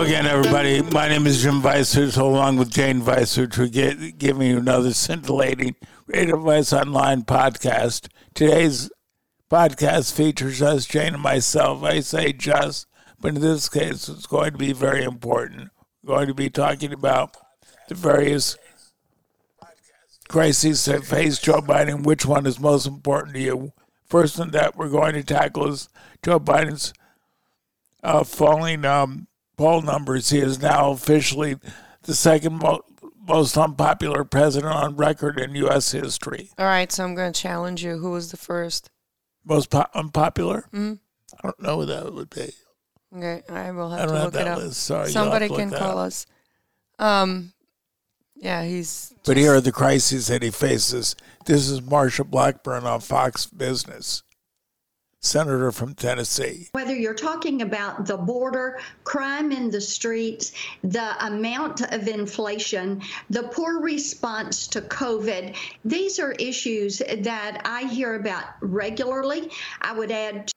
Again, everybody. My name is Jim Weissert, along with Jane Weissert, who get, giving you another scintillating Radio Vice Online podcast. Today's podcast features us, Jane and myself. I say just, but in this case, it's going to be very important. We're going to be talking about the various crises that face Joe Biden. Which one is most important to you? First one that we're going to tackle is Joe Biden's uh, falling um, poll numbers. He is now officially the second mo- most unpopular president on record in U.S. history. All right, so I'm going to challenge you. Who was the first? Most po- unpopular? Mm-hmm. I don't know who that would be. Okay, I will have I to have look that it up. list. Sorry, Somebody can call us. Um, yeah, he's. But here are the crises that he faces. This is Marsha Blackburn on Fox Business, senator from Tennessee. Whether you're talking about the border, crime in the streets, the amount of inflation, the poor response to COVID, these are issues that I hear about regularly. I would add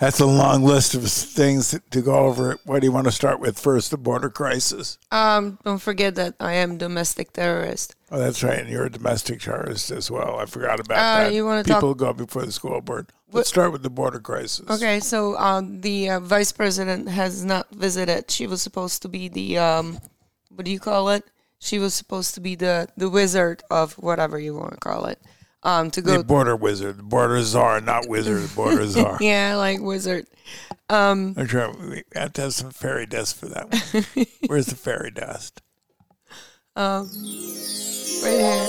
That's a long list of things to go over. What do you want to start with first? The border crisis. Um, don't forget that I am domestic terrorist. Oh, that's right. And you're a domestic terrorist as well. I forgot about Uh, that. you wanna talk- People go before the school board. Let's start with the border crisis. Okay, so um, the uh, vice president has not visited. She was supposed to be the um, what do you call it? She was supposed to be the the wizard of whatever you want to call it. Um, to go The border wizard, the border czar, not wizard, the border czar. yeah, like wizard. Um, I'm sure we have to have some fairy dust for that one. Where's the fairy dust? Um, right here.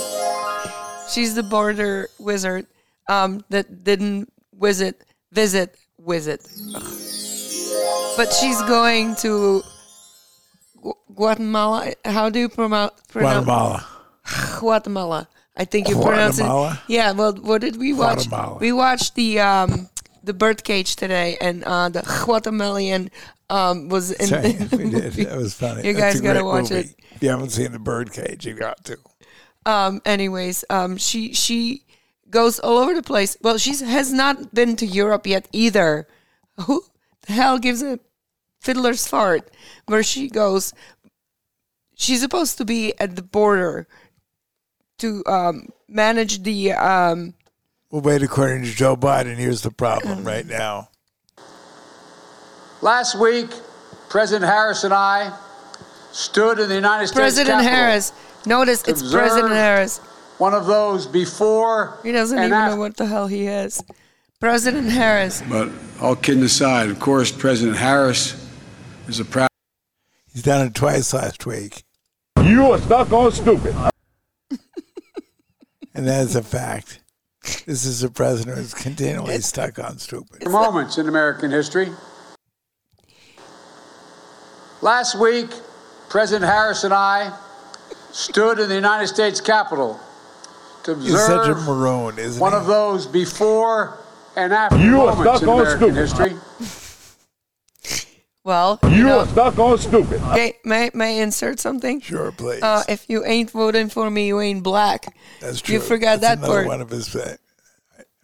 She's the border wizard um, that didn't visit visit visit, but she's going to Guatemala. How do you promote pronounce Guatemala. Guatemala? I think you pronounce it. Yeah. Well, what did we watch? Guatemala. We watched the um, the birdcage today, and uh, the Guatemalan um, was in, Sorry, we did. That was funny. You That's guys gotta watch movie. it. If you haven't seen the birdcage, you got to. um anyways um she she goes all over the place well she has not been to europe yet either who the hell gives a fiddler's fart where she goes she's supposed to be at the border to um manage the um Well, wait, according to Joe Biden, here's the problem right now. Last week, President Harris and I stood in the United States president Capitol, harris notice it's president harris one of those before he doesn't and even know what the hell he is president harris But all kidding aside, of course, President Harris is a proud. He's done it twice last week, You are stuck on stupid. And that is a fact. This is a president who's continually stuck on stupid. moments in American history. Last week, President Harris and I stood in the United States Capitol to He's such a observe maroon, isn't one he? of those before and after You are moments stuck in on American stupid. history. Well You know, are stuck on stupid. okay, may, may I insert something Sure, please. Uh, if you ain't voting for me, you ain't black. That's true. You forgot That's that another part. one of his. uh,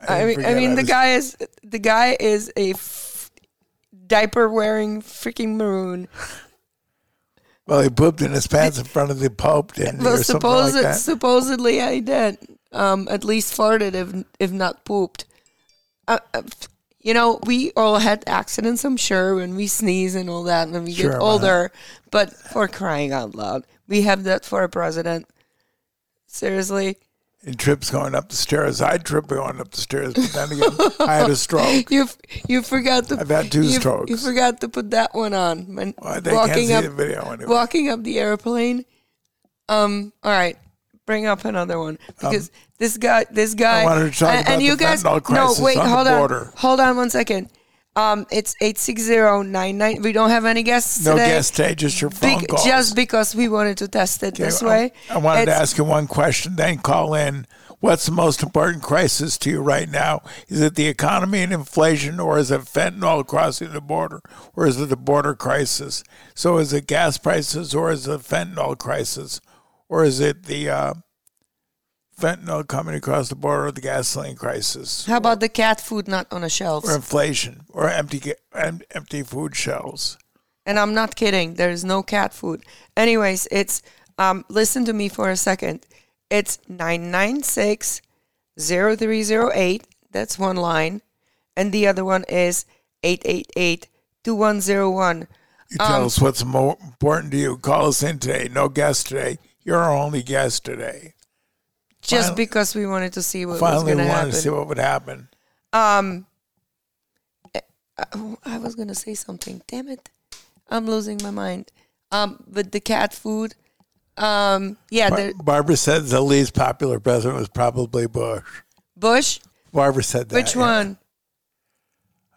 I didn't mean, I mean, I the guy is the guy is a f- diaper wearing freaking maroon. Well, he pooped in his pants in front of the Pope, didn't he, Well, or something like supposed, that? supposedly I did. Um, at least farted, if if not pooped. Uh, uh, you know, we all had accidents, I'm sure, when we sneeze and all that when we Sure, get not? older. But for crying out loud, we have that for a president. Seriously. He trips going up the stairs. I trip going up the stairs, but then again, I had a stroke. You you forgot to. I've had two you, strokes. You forgot to put that one on when Well, walking see up the video anyway. walking up the airplane. Um. All right, bring up another one because this guy, this guy, Um, wanted to talk and, about and the you guys. no, wait, on hold on, border. hold on one second. Um, it's eight six zero nine nine. We don't have any guests No today. guest today, just your phone Bec- calls. just because we wanted to test it Okay, this I- way. I, wanted to ask you one question, then call in. What's the most important crisis to you right now? Is it the economy and inflation, or is it fentanyl crossing the border, or is it the border crisis? So, is it gas prices, or is it fentanyl crisis, or is it the uh, fentanyl coming across the border, or the gasoline crisis, How about the cat food not on the shelves? or inflation, or empty em- empty food shelves? And I'm not kidding. There's no cat food. Anyways, it's um listen to me for a second. It's 996 0308. That's one line. And the other one is 888 2101. You tell us what's more important to you. Call us in today. No guest today. You're our only guest today. Just Finally- because we wanted to see what was Finally, going we to wanted happen. to see what would happen. Oh, I was gonna say something. Damn it, I'm losing my mind. Um, but the cat food. Um, yeah, Bar- Barbara said the least popular president was probably Bush. Bush. Barbara said that. Which yeah. one?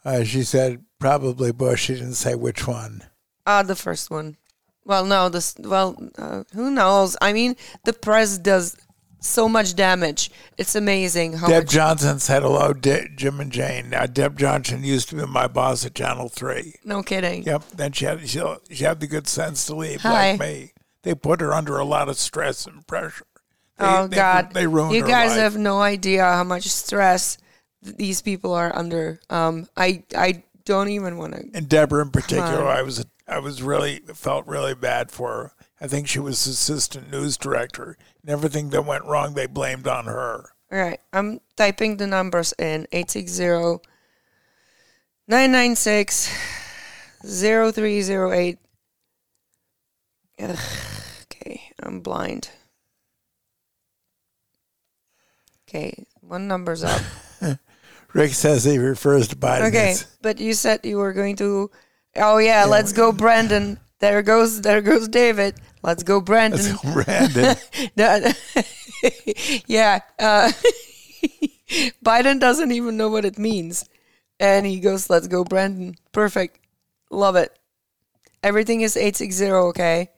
Uh, she said probably Bush. She didn't say which one. Ah, the first one. Well, no, this. Well, uh, who knows? I mean, the press does so much damage. It's amazing how Deb much. Johnson said hello, De- Jim and Jane. Now, Deb Johnson used to be my boss at Channel 3. no kidding. Yep. Then she had, she, she had the good sense to leave, Hi. like me. They put her under a lot of stress and pressure. They, oh they- God, They ruined you guys life. have no idea how much stress these people are under. Um, I I don't even want to. and Deborah in particular. I was I was really felt really bad for her. I think she was assistant news director, and everything that went wrong they blamed on her. All right, I'm typing the numbers in 860 996 0308. Ugh, Okay, I'm blind. Okay, one number's up. Rick says he refers to Biden. Okay, but you said you were going to. Oh yeah, let's go, Brandon. There goes there goes David. Let's go, Brandon. Brandon. Yeah, uh, Biden doesn't even know what it means, and he goes, "Let's go, Brandon." Perfect, love it. Everything is eight six zero. Okay.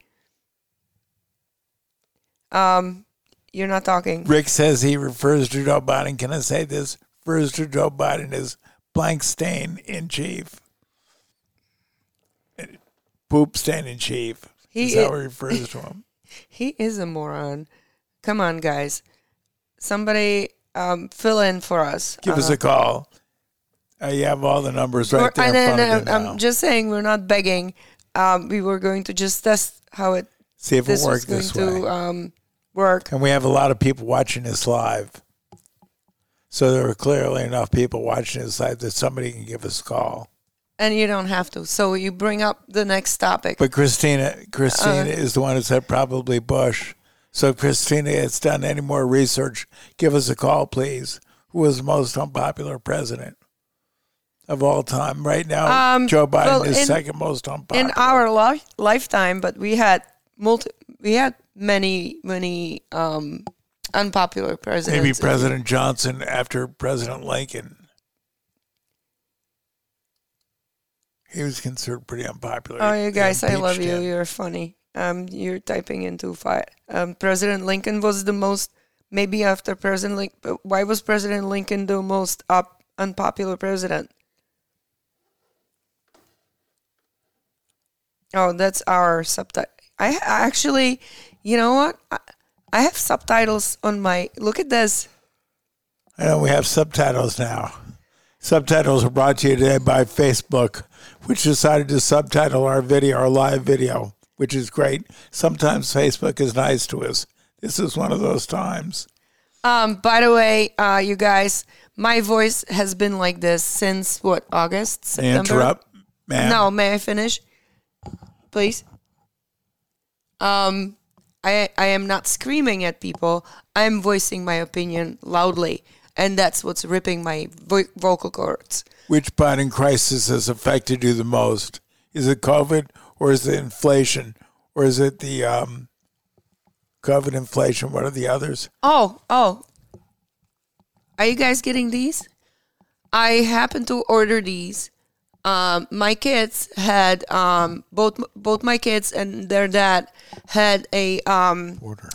Um, you're not talking. Rick says he refers to Joe Biden. Can I say this? Refers to Joe Biden as blank stain in chief. Poop standing chief. He is how he refers to him. He is a moron. Come on, guys. Somebody um, fill in for us. Give us a call. Uh, you have all the numbers right there and front then, of you uh, now. I'm just saying we're not begging. Um, we were going to just test how it See if this it going this to way. um, work. And we have a lot of people watching this live. So there are clearly enough people watching this live that somebody can give us a call. And you don't have to. So you bring up the next topic. But Christina, Christina Uh. is the one who said probably Bush. So if Christina has done any more research, give us a call, please. Who was the most unpopular president of all time? Right now, Um, Joe Biden well, is in- second most unpopular. in our li- lifetime, but we had multi- we had many many um, unpopular presidents. Maybe President Johnson after President Lincoln. He was considered pretty unpopular. Oh, you guys, I love you. him. You're funny. Um, you're typing into five. Um, President Lincoln was the most. Maybe after President Lincoln, why was President Lincoln the most up unpopular president? Oh, that's our subtitle. I I actually, you know what? I, I have subtitles on my. Look at this. I know we have subtitles now. Subtitles are brought to you today by Facebook, which decided to subtitle our video, our live video, which is great. Sometimes Facebook is nice to us. This is one of those times. Um, by the way, uh, you guys, my voice has been like this since what August, May I September. interrupt, man. No, may I finish, please? Um, I I am not screaming at people. I'm voicing my opinion loudly, and that's what's ripping my vo- vocal cords. Which Biden crisis has affected you the most? Is it COVID or is it inflation or is it the um, COVID inflation? What are the others? Oh, oh. Are you guys getting these? I happened to order these. Um, my kids had um, both both my kids and their dad had a um, Order.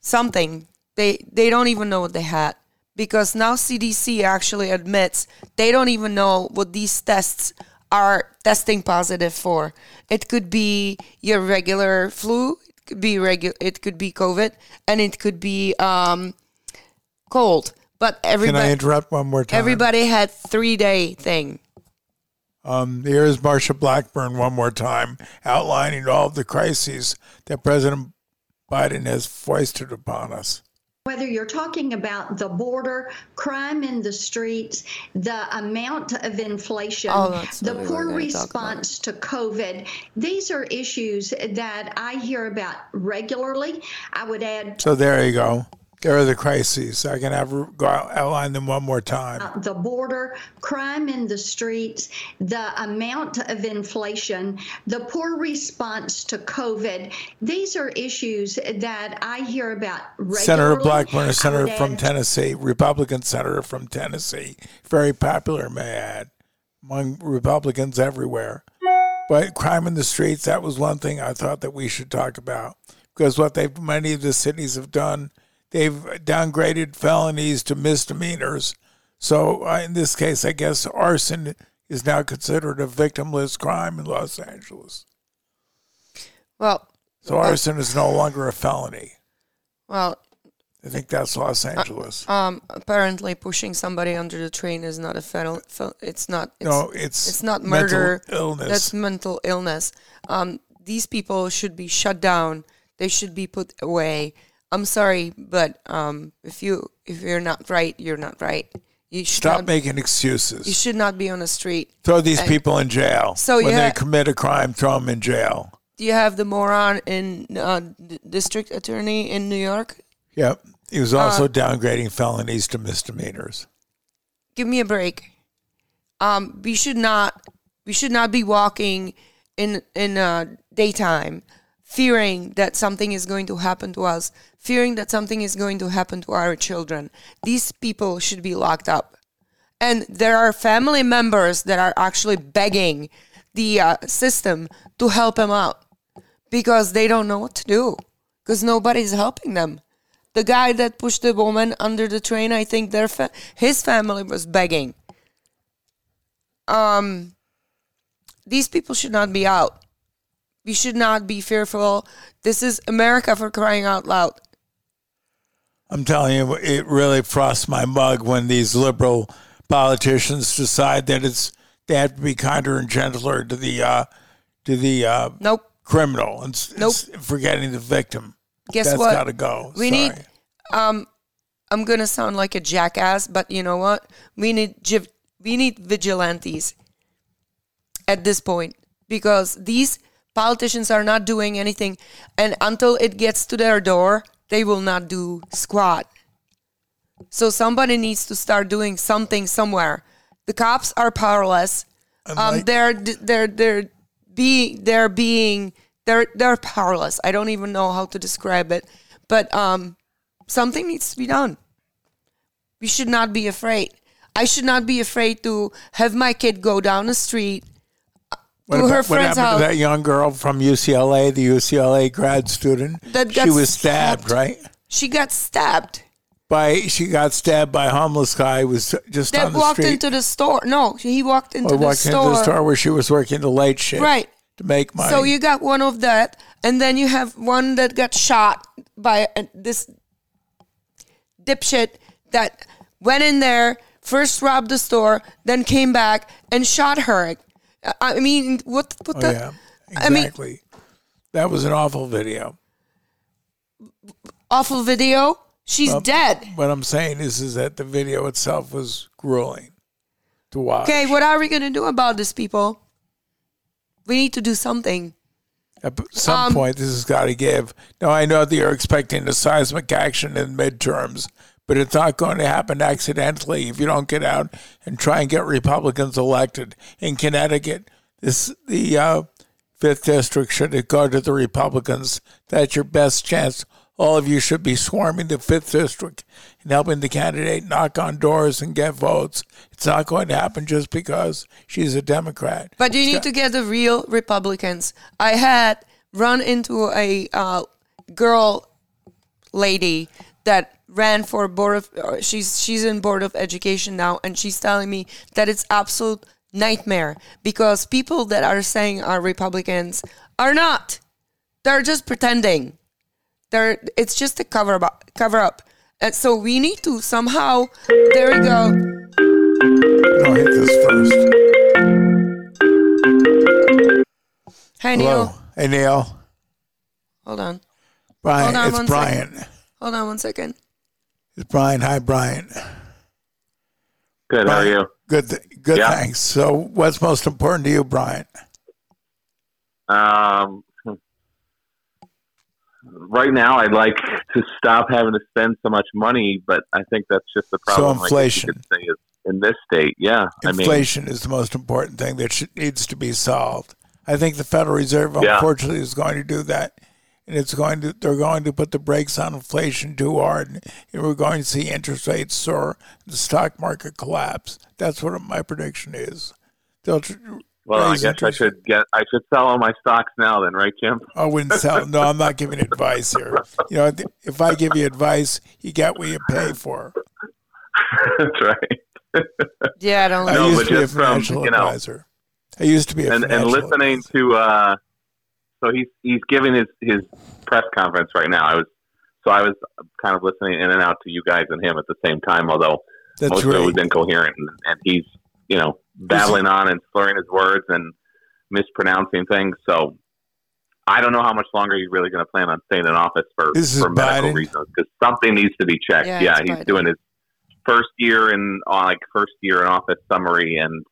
something. They they don't even know what they had because now CDC actually admits they don't even know what these tests are testing positive for. It could be your regular flu, it could be regu- it could be COVID, and it could be um, cold. But Can I everybody interrupt one more time? everybody had three day thing. Um, here's Marsha Blackburn one more time, outlining all of the crises that President Biden has foisted upon us. Whether you're talking about the border, crime in the streets, the amount of inflation, Oh, the what we were poor gonna talk about. response to COVID, these are issues that I hear about regularly. I would add So there you go. There are the crises. I can have go out, outline them one more time. Uh, the border, crime in the streets, the amount of inflation, the poor response to COVID. These are issues that I hear about regularly. Senator Blackburn, a senator from Tennessee, Republican senator from Tennessee, very popular, may I add, among Republicans everywhere. But crime in the streets, that was one thing I thought that we should talk about. Because what they many of the cities have done, they've downgraded felonies to misdemeanors. So uh, in this case, I guess arson is now considered a victimless crime in Los Angeles. Well, So arson is no longer a felony. well, I think that's Los Angeles. um, apparently pushing somebody under the train is not a fel- fel- It's not. It's, no, it's it's not mental murder. illness. That's mental illness. Um, these people should be shut down. They should be put away. I'm sorry, but um, if you if you're not right, you're not right. You should Stop not, making excuses. You should not be on the street. throw these people in jail. So, when yeah. they commit a crime, throw them in jail. Do you have the moron in uh, d- district attorney in New York? Yep. He Uh, was also downgrading felonies to misdemeanors. give me a break. Um, we should not we should not be walking in in uh, daytime, fearing that something is going to happen to us, fearing that something is going to happen to our children. These people should be locked up, and there are family members that are actually begging the uh, system to help them out because they don't know what to do because nobody's helping them. The guy that pushed the woman under the train, I think their fa- his family was begging. Um, these people should not be out. We should not be fearful. This is America for crying out loud. I'm telling you, it really frosts my mug when these liberal politicians decide that it's they have to be kinder and gentler to the uh, to the uh, Nope. criminal and Nope. forgetting the victim. Guess That's what? got to go. We Sorry. need. Um, I'm gonna sound like a jackass, but you know what? We need we need vigilantes at this point because these politicians are not doing anything, and until it gets to their door, they will not do squat. So somebody needs to start doing something somewhere. The cops are powerless. Um, like- they're they're they're being they're being they're they're powerless. I don't even know how to describe it, but um, something needs to be done. We should not be afraid. I should not be afraid to have my kid go down the street What, to about- her what happened house. to that young girl from UCLA, the UCLA grad student? That she was stabbed, stabbed. right? She got stabbed. By she got stabbed by a homeless guy who was just That on the walked street. into the store. No, he walked into or the walked store. into the store where she was working the late shift, Right. to make money. So you got one of that, and then you have one that got shot by uh, this dipshit that went in there, first robbed the store, then came back and shot her. I- mean, what? What oh the? yeah, I mean- exactly. that was an awful video. Awful video. She's dead. What I'm saying is, is that the video itself was grueling to watch. Okay, what are we gonna do about this, people? We need to do something. At some Um, point, this has got to give. Now, I know that you're expecting a seismic action in midterms, but it's not going to happen accidentally if you don't get out and try and get Republicans elected. In Connecticut, this the uh, fifth district should go to the Republicans. That's your best chance. All of you should be swarming the fifth district and helping the candidate knock on doors and get votes. It's not going to happen just because she's a Democrat. But you need to get the real Republicans. I had run into a uh, girl lady that ran for board of. uh, She's she's in board of education now, and she's telling me that it's absolute nightmare because people that are saying are Republicans are not. They're just pretending. They're it's just a cover up. Cover up. And so we need to somehow. There we go. I'll hit this first. Hey Neil, Hello. Hey, Neil. hold on, Brian. Hold on it's Brian. hold on one second. It's Brian. Hi, Brian. Good. How are you? Good. th- Good. Yeah. Thanks. So, what's most important to you, Brian? Um, right now, I'd like to stop having to spend so much money, but I think that's just the problem. So inflation. you could say, is in this state, yeah. I mean, Inflation is the most important thing that should, needs to be solved. I think the Federal Reserve, Yeah. unfortunately, is going to do that, and it's going to they're going to put the brakes on inflation too hard, and we're going to see interest rates soar, the stock market collapse. That's what my prediction is. They'll tr- well, I raise guess I should get. I should sell all my stocks now, then, right, Jim? I wouldn't sell. No, I'm not giving advice here. You know, if I give you advice, you get what you pay for. that's right. Yeah, I don't. I No, used but to be a just from, financial know, advisor. I used to be a and and listening advisor. to uh so he's he's giving his his press conference right now i was so i was kind of listening in and out to you guys and him at the same time although That's most of it was incoherent and, and he's you know babbling on and slurring his words and mispronouncing things so I don't know how much longer he's really going to plan on staying in office for, This for medical Biden? reasons because something needs to be checked. Yeah, Yeah, he's Biden. doing his first year in like first year in office summary, and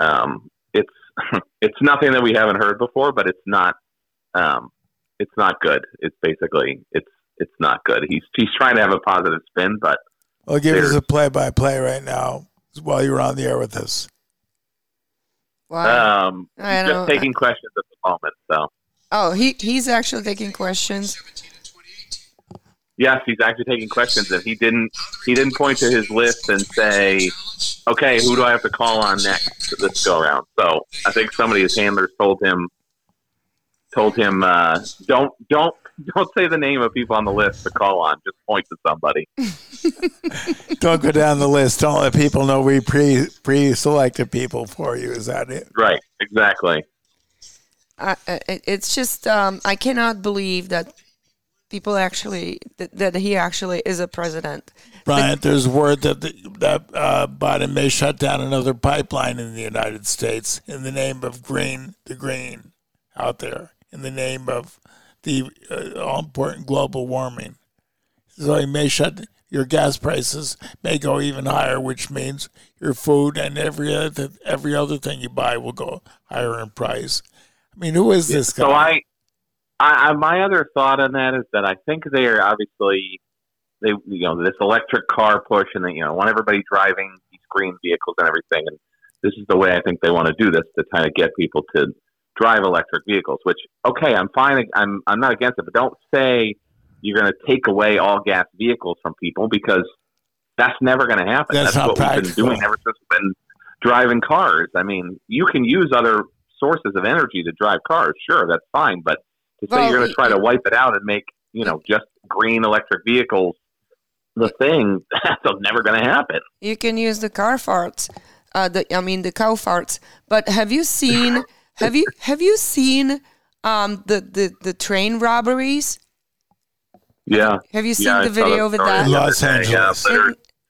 um, it's it's nothing that we haven't heard before, but it's not um, it's not good. It's basically it's it's not good. He's he's trying to have a positive spin, but I'll give us a play-by-play right now while you're on the air with us. Wow. um, I he's don't- just taking questions at the moment. So oh, he he's actually taking questions. yes, he's actually taking questions, and he didn't he didn't point to his list and say, okay, who do I have to call on next this go around? So I think somebody his handlers told him told him uh, don't don't don't say the name of people on the list to call on. Just point to somebody. Don't go down the list. Don't let people know we pre pre-selected people for you. Is that it? Right, exactly. I, I- it's just um, I cannot believe that people actually that, that he actually is a president. Brian, there's word that the, that uh, Biden may shut down another pipeline in the United States in the name of green, the green out there, in the name of the uh, all important global warming. So he may shut your gas prices may go even higher, which means your food and every other every other thing you buy will go higher in price. I mean, who is this guy? So I, I, I, my other thought on that is that I think they are obviously they, you know, this electric car push, and they, you know, want everybody driving these green vehicles and everything, and this is the way I think they want to do this to kind of get people to drive electric vehicles. Which, okay, I'm fine, I'm, I'm not against it, but don't say you're going to take away all gas vehicles from people because that's never going to happen. That's not what we've been practical. doing ever since we've been driving cars. I mean, you can use other sources of energy to drive cars. Sure, that's fine. But to say Well, you're going to try to wipe it out and make, you know, just green electric vehicles the thing, that's never going to happen. You can use the car farts. Uh, the I mean the cow farts. But have you seen have you have you seen um, the, the the train robberies? Yeah. Have you seen yeah, the video of that? Los other day, Yeah, Angeles.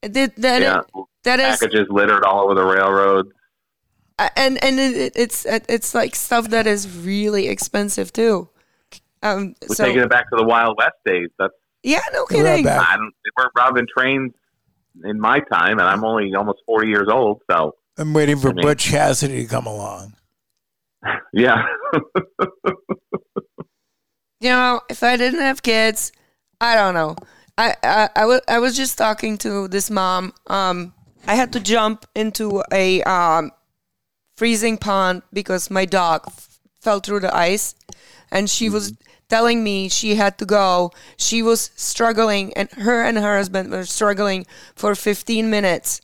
And that that, yeah, that is packages littered all over the railroads. Uh, and and it, it's it's like stuff that is really expensive too. Um, We're so taking it back to the Wild West days. That's yeah, no We're kidding. I don't, they weren't robbing trains in my time, and I'm only almost 40 years old. So I'm waiting for I mean- Butch Cassidy to come along. yeah, You know, if I didn't have kids, I don't know. I I, I, w- I was just talking to this mom. Um, I had to jump into a um, freezing pond because my dog f- fell through the ice, and she was telling me she had to go. She was struggling, and her and her husband were struggling for 15 minutes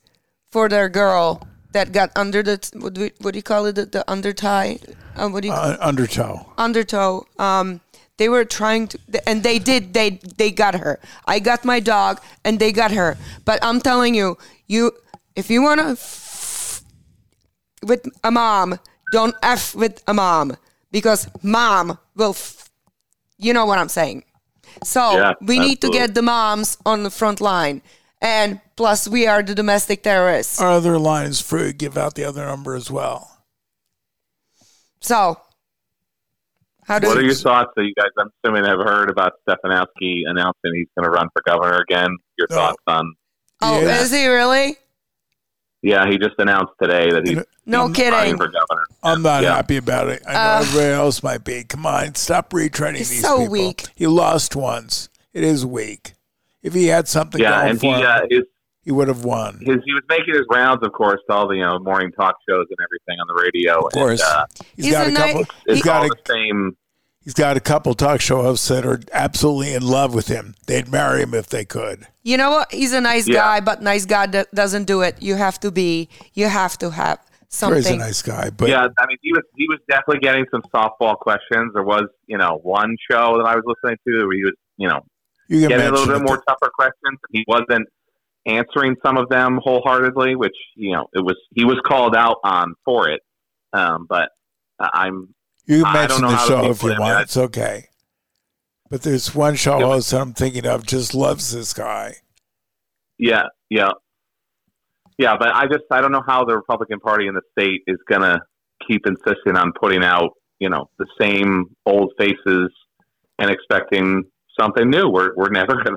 for their girl that got under the what do, we, what do you call it? The, the under tie? Uh, what do you Uh, undertow. undertow. Um they were trying to and they did they they got her. I got my dog and they got her. But i'm telling you you if you want to f- with a mom don't f with a mom. Because mom will f- you know what i'm saying. So Yeah, we need to get the moms on the front line and plus we are the domestic terrorists Our other line is free. Give out the other number as well. so How do What are your thoughts? So you guys, I'm assuming, have heard about Stefanowski announcing he's going to run for governor again. Your No. thoughts on? Oh, Yeah. is he really? Yeah, he just announced today that he's No running kidding. for governor. I'm not Yeah. happy about it. I know Uh, everybody else might be. Come on, stop retreading He's these so people. weak. He lost once. It is weak. If he had something Yeah, going and for he him, uh, his he would have won. his he was making his rounds, of course, to all the you know morning talk shows and everything on the radio. Of course, and, uh, he's He's got a a ni- couple. it's He's got all a, the same. he's got a couple talk show hosts that are absolutely in love with him. They'd marry him if they could. You know what? He's a nice Yeah. guy, but nice guy do- doesn't do it. You have to be. You have to have Sure, he's a nice guy, but yeah, I mean, he was he was definitely getting some softball questions. There was you know one show that I was listening to where he was you know you can getting a little bit it. more tougher questions. He wasn't answering some of them wholeheartedly, which you know it was he was called out on for it. Um, but I'm You can mention the show if you want. It's okay. But there's one show Yeah, host I'm thinking of just loves this guy. yeah yeah yeah, but I just I don't know how the Republican Party in the state is gonna keep insisting on putting out you know the same old faces and expecting something new. We're we're never gonna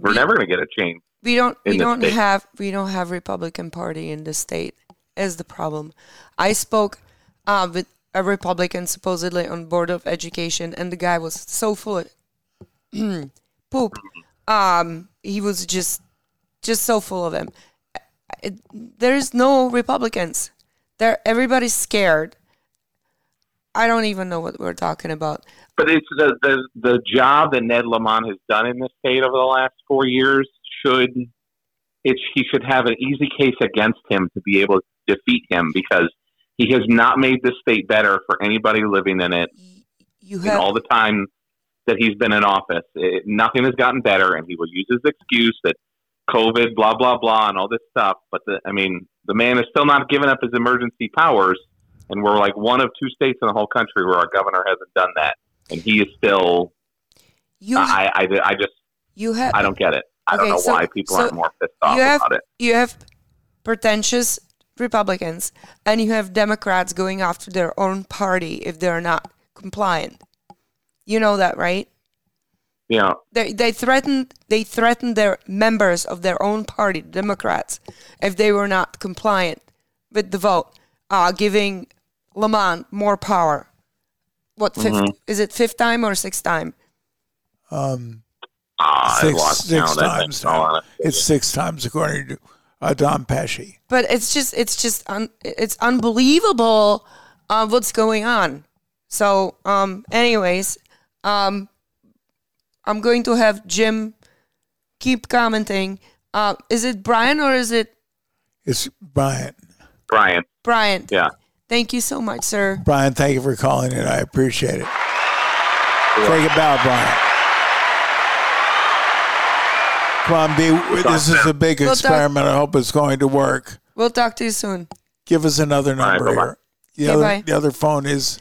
we're never gonna get a change. we don't. We don't state. have. We don't have Republican Party in the state. Is the problem? I spoke uh, with a Republican supposedly on board of education, and the guy was so full of poop. Um, he was just, just so full of. It, there's no Republicans. There, everybody's scared. I don't even know what we're talking about. But it's the, the the job that Ned Lamont has done in this state over the last four years should it he should have an easy case against him to be able to defeat him because he has not made this state better for anybody living in it You in have all the time that he's been in office. It, nothing has gotten better, and he will use his excuse that COVID, blah blah blah, and all this stuff. But the, I mean, the man is still not giving up his emergency powers, and we're like one of two states in the whole country where our governor hasn't done that, and he is still. you I, I, I just you have I don't get it. I don't know so- why people so aren't more pissed off you have about it. you have pretentious Republicans and you have Democrats going after their own party if they're not compliant. You know that, right? Know, They they threatened they threatened their members of their own party, Democrats, if they were not compliant with the vote, uh, giving Lamont more power. What 5th Mm-hmm. is it? Fifth time or sixth time? Um, ah, I six six count, I think, times now. It's six times according to uh, Don Pesci. but it's just it's just un, it's unbelievable uh, what's going on so um anyways um i'm going to have jim keep commenting uh is it brian or is it It's Brian. Brian. brian Yeah. Thank you so much sir Brian, thank you for calling in. I appreciate it. Take it bow, Brian. Come on, B. This is a big Well, Doc- experiment. I hope it's going to work. we'll talk to you soon Give us another number bye-bye. here. The, Okay, other, bye. the other phone is.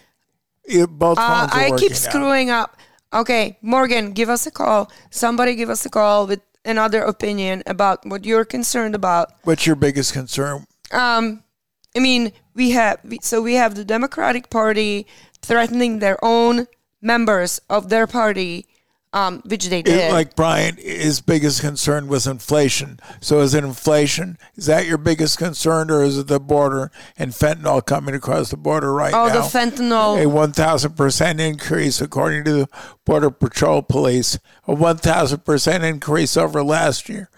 yeah, Both uh, phones are i working keep now. screwing up okay morgan give us a call somebody give us a call with another opinion about what you're concerned about What's your biggest concern? um i mean we have so we have the democratic party threatening their own members of their party um which they It- like Brian, his biggest concern was inflation. So is it inflation? Is that your biggest concern, or is it the border and fentanyl coming across the border right oh now? Oh, the fentanyl a 1,000% increase, according to the Border Patrol Police, a 1,000% increase over last year.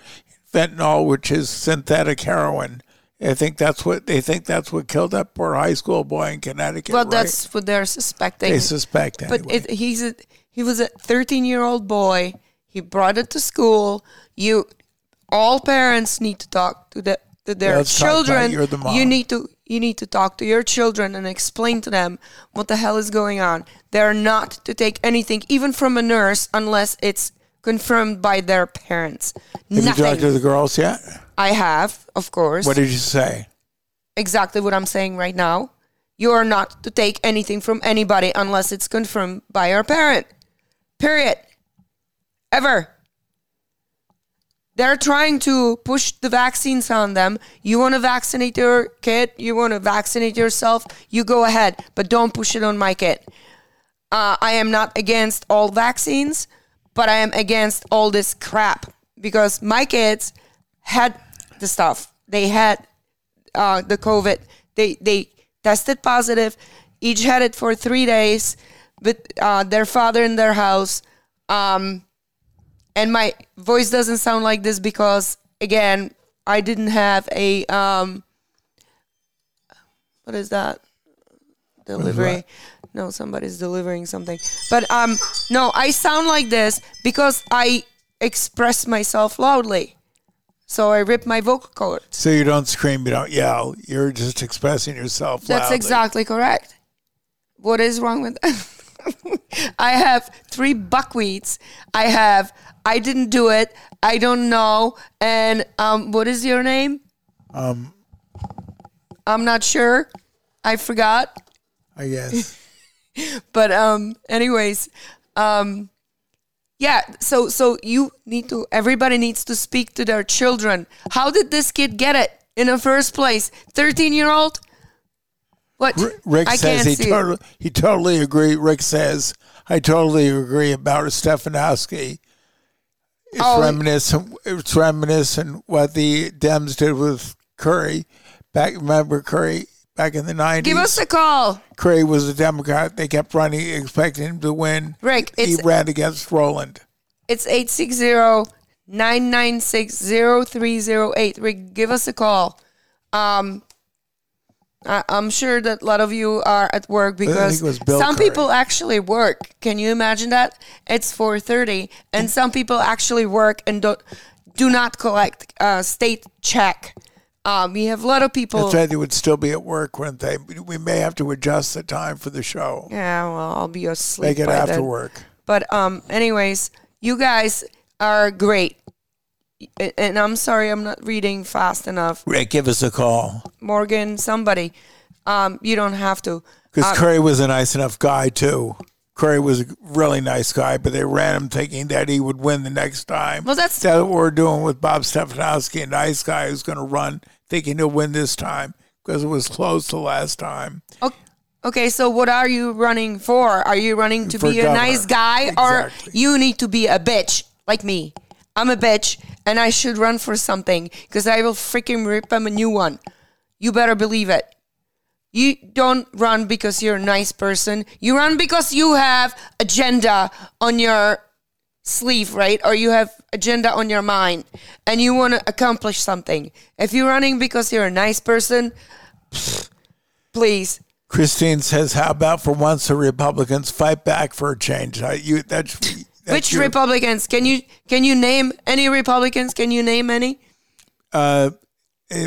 Fentanyl, which is synthetic heroin. I think that's what they think that's what killed that poor high school boy in Connecticut. well right? that's what they're suspecting they suspect anyway. but it, he's a he was a 13 year old boy he brought it to school you all parents need to talk to the to their Let's children you're the mom. you need to you need to talk to your children and explain to them what the hell is going on they're not to take anything even from a nurse unless it's confirmed by their parents Have you talked to the girls yet? I have of course What did you say? exactly what I'm saying right now. You are not to take anything from anybody unless it's confirmed by your parent. Period. Ever. They're trying to push the vaccines on them. You want to vaccinate your kid, you want to vaccinate yourself, you go ahead, but don't push it on my kid. uh, I am not against all vaccines, but I am against all this crap because my kids had the stuff. They had uh, the COVID. They they tested positive. Each had it for three days with uh, their father in their house. Um, and my voice doesn't sound like this because again, I didn't have a um, what is that delivery? No, somebody's delivering something. But um, no, I sound like this because I express myself loudly. So I rip my vocal cords. So you don't scream, you don't yell. You're just expressing yourself. That's loudly. exactly correct. What is wrong with that? I have three buckwheats. I have I didn't do it. I don't know. And um, what is your name? Um, I'm not sure. I forgot. I guess. But um, anyways, um, yeah. So so you need to. Everybody needs to speak to their children. How did this kid get it in the first place? Thirteen year old. What? Rick I says he it. totally he totally agree. Rick says I totally agree about Stefanowski. It's Oh. reminiscent. It's reminiscent what the Dems did with Curry. Back remember Curry back in the nineties. Give us a call. Curry was a Democrat. They kept running, expecting him to win. Rick, he ran against Rowland. It's 860-996-0308. Rick, give us a call. Um, I, I'm sure that a lot of you are at work because it was Bill some Curry. people actually work. Can you imagine that? It's 4:30, and some people actually work and do, do not collect uh, state check. Um, we have a lot of people. That's right. They would still be at work, wouldn't they? We may have to adjust the time for the show. Yeah, well, I'll be asleep. Make it after then. work. But um, anyways, you guys are great, and I'm sorry I'm not reading fast enough. Rick, give us a call. Morgan, somebody, um, you don't have to. Because Uh, Curry was a nice enough guy too. Curry was a really nice guy, but they ran him thinking that he would win the next time. Well, that's- that's what we're doing with Bob Stefanowski, a nice guy who's going to run thinking he'll win this time because it was close the last time. O- Okay, so what are you running for? Are you running to For be a nice guy, or you need to be a bitch like me? I'm a bitch, and I should run for something because I will freaking rip him a new one. You better believe it. You don't run because you're a nice person. You run because you have agenda on your sleeve, right? Or you have agenda on your mind and you want to accomplish something. If you're running because you're a nice person, please. Christine says, "How about for once the Republicans fight back for a change?" I, you, that's, that's Which your- Republicans? Can you can you name any Republicans? Can you name any? uh,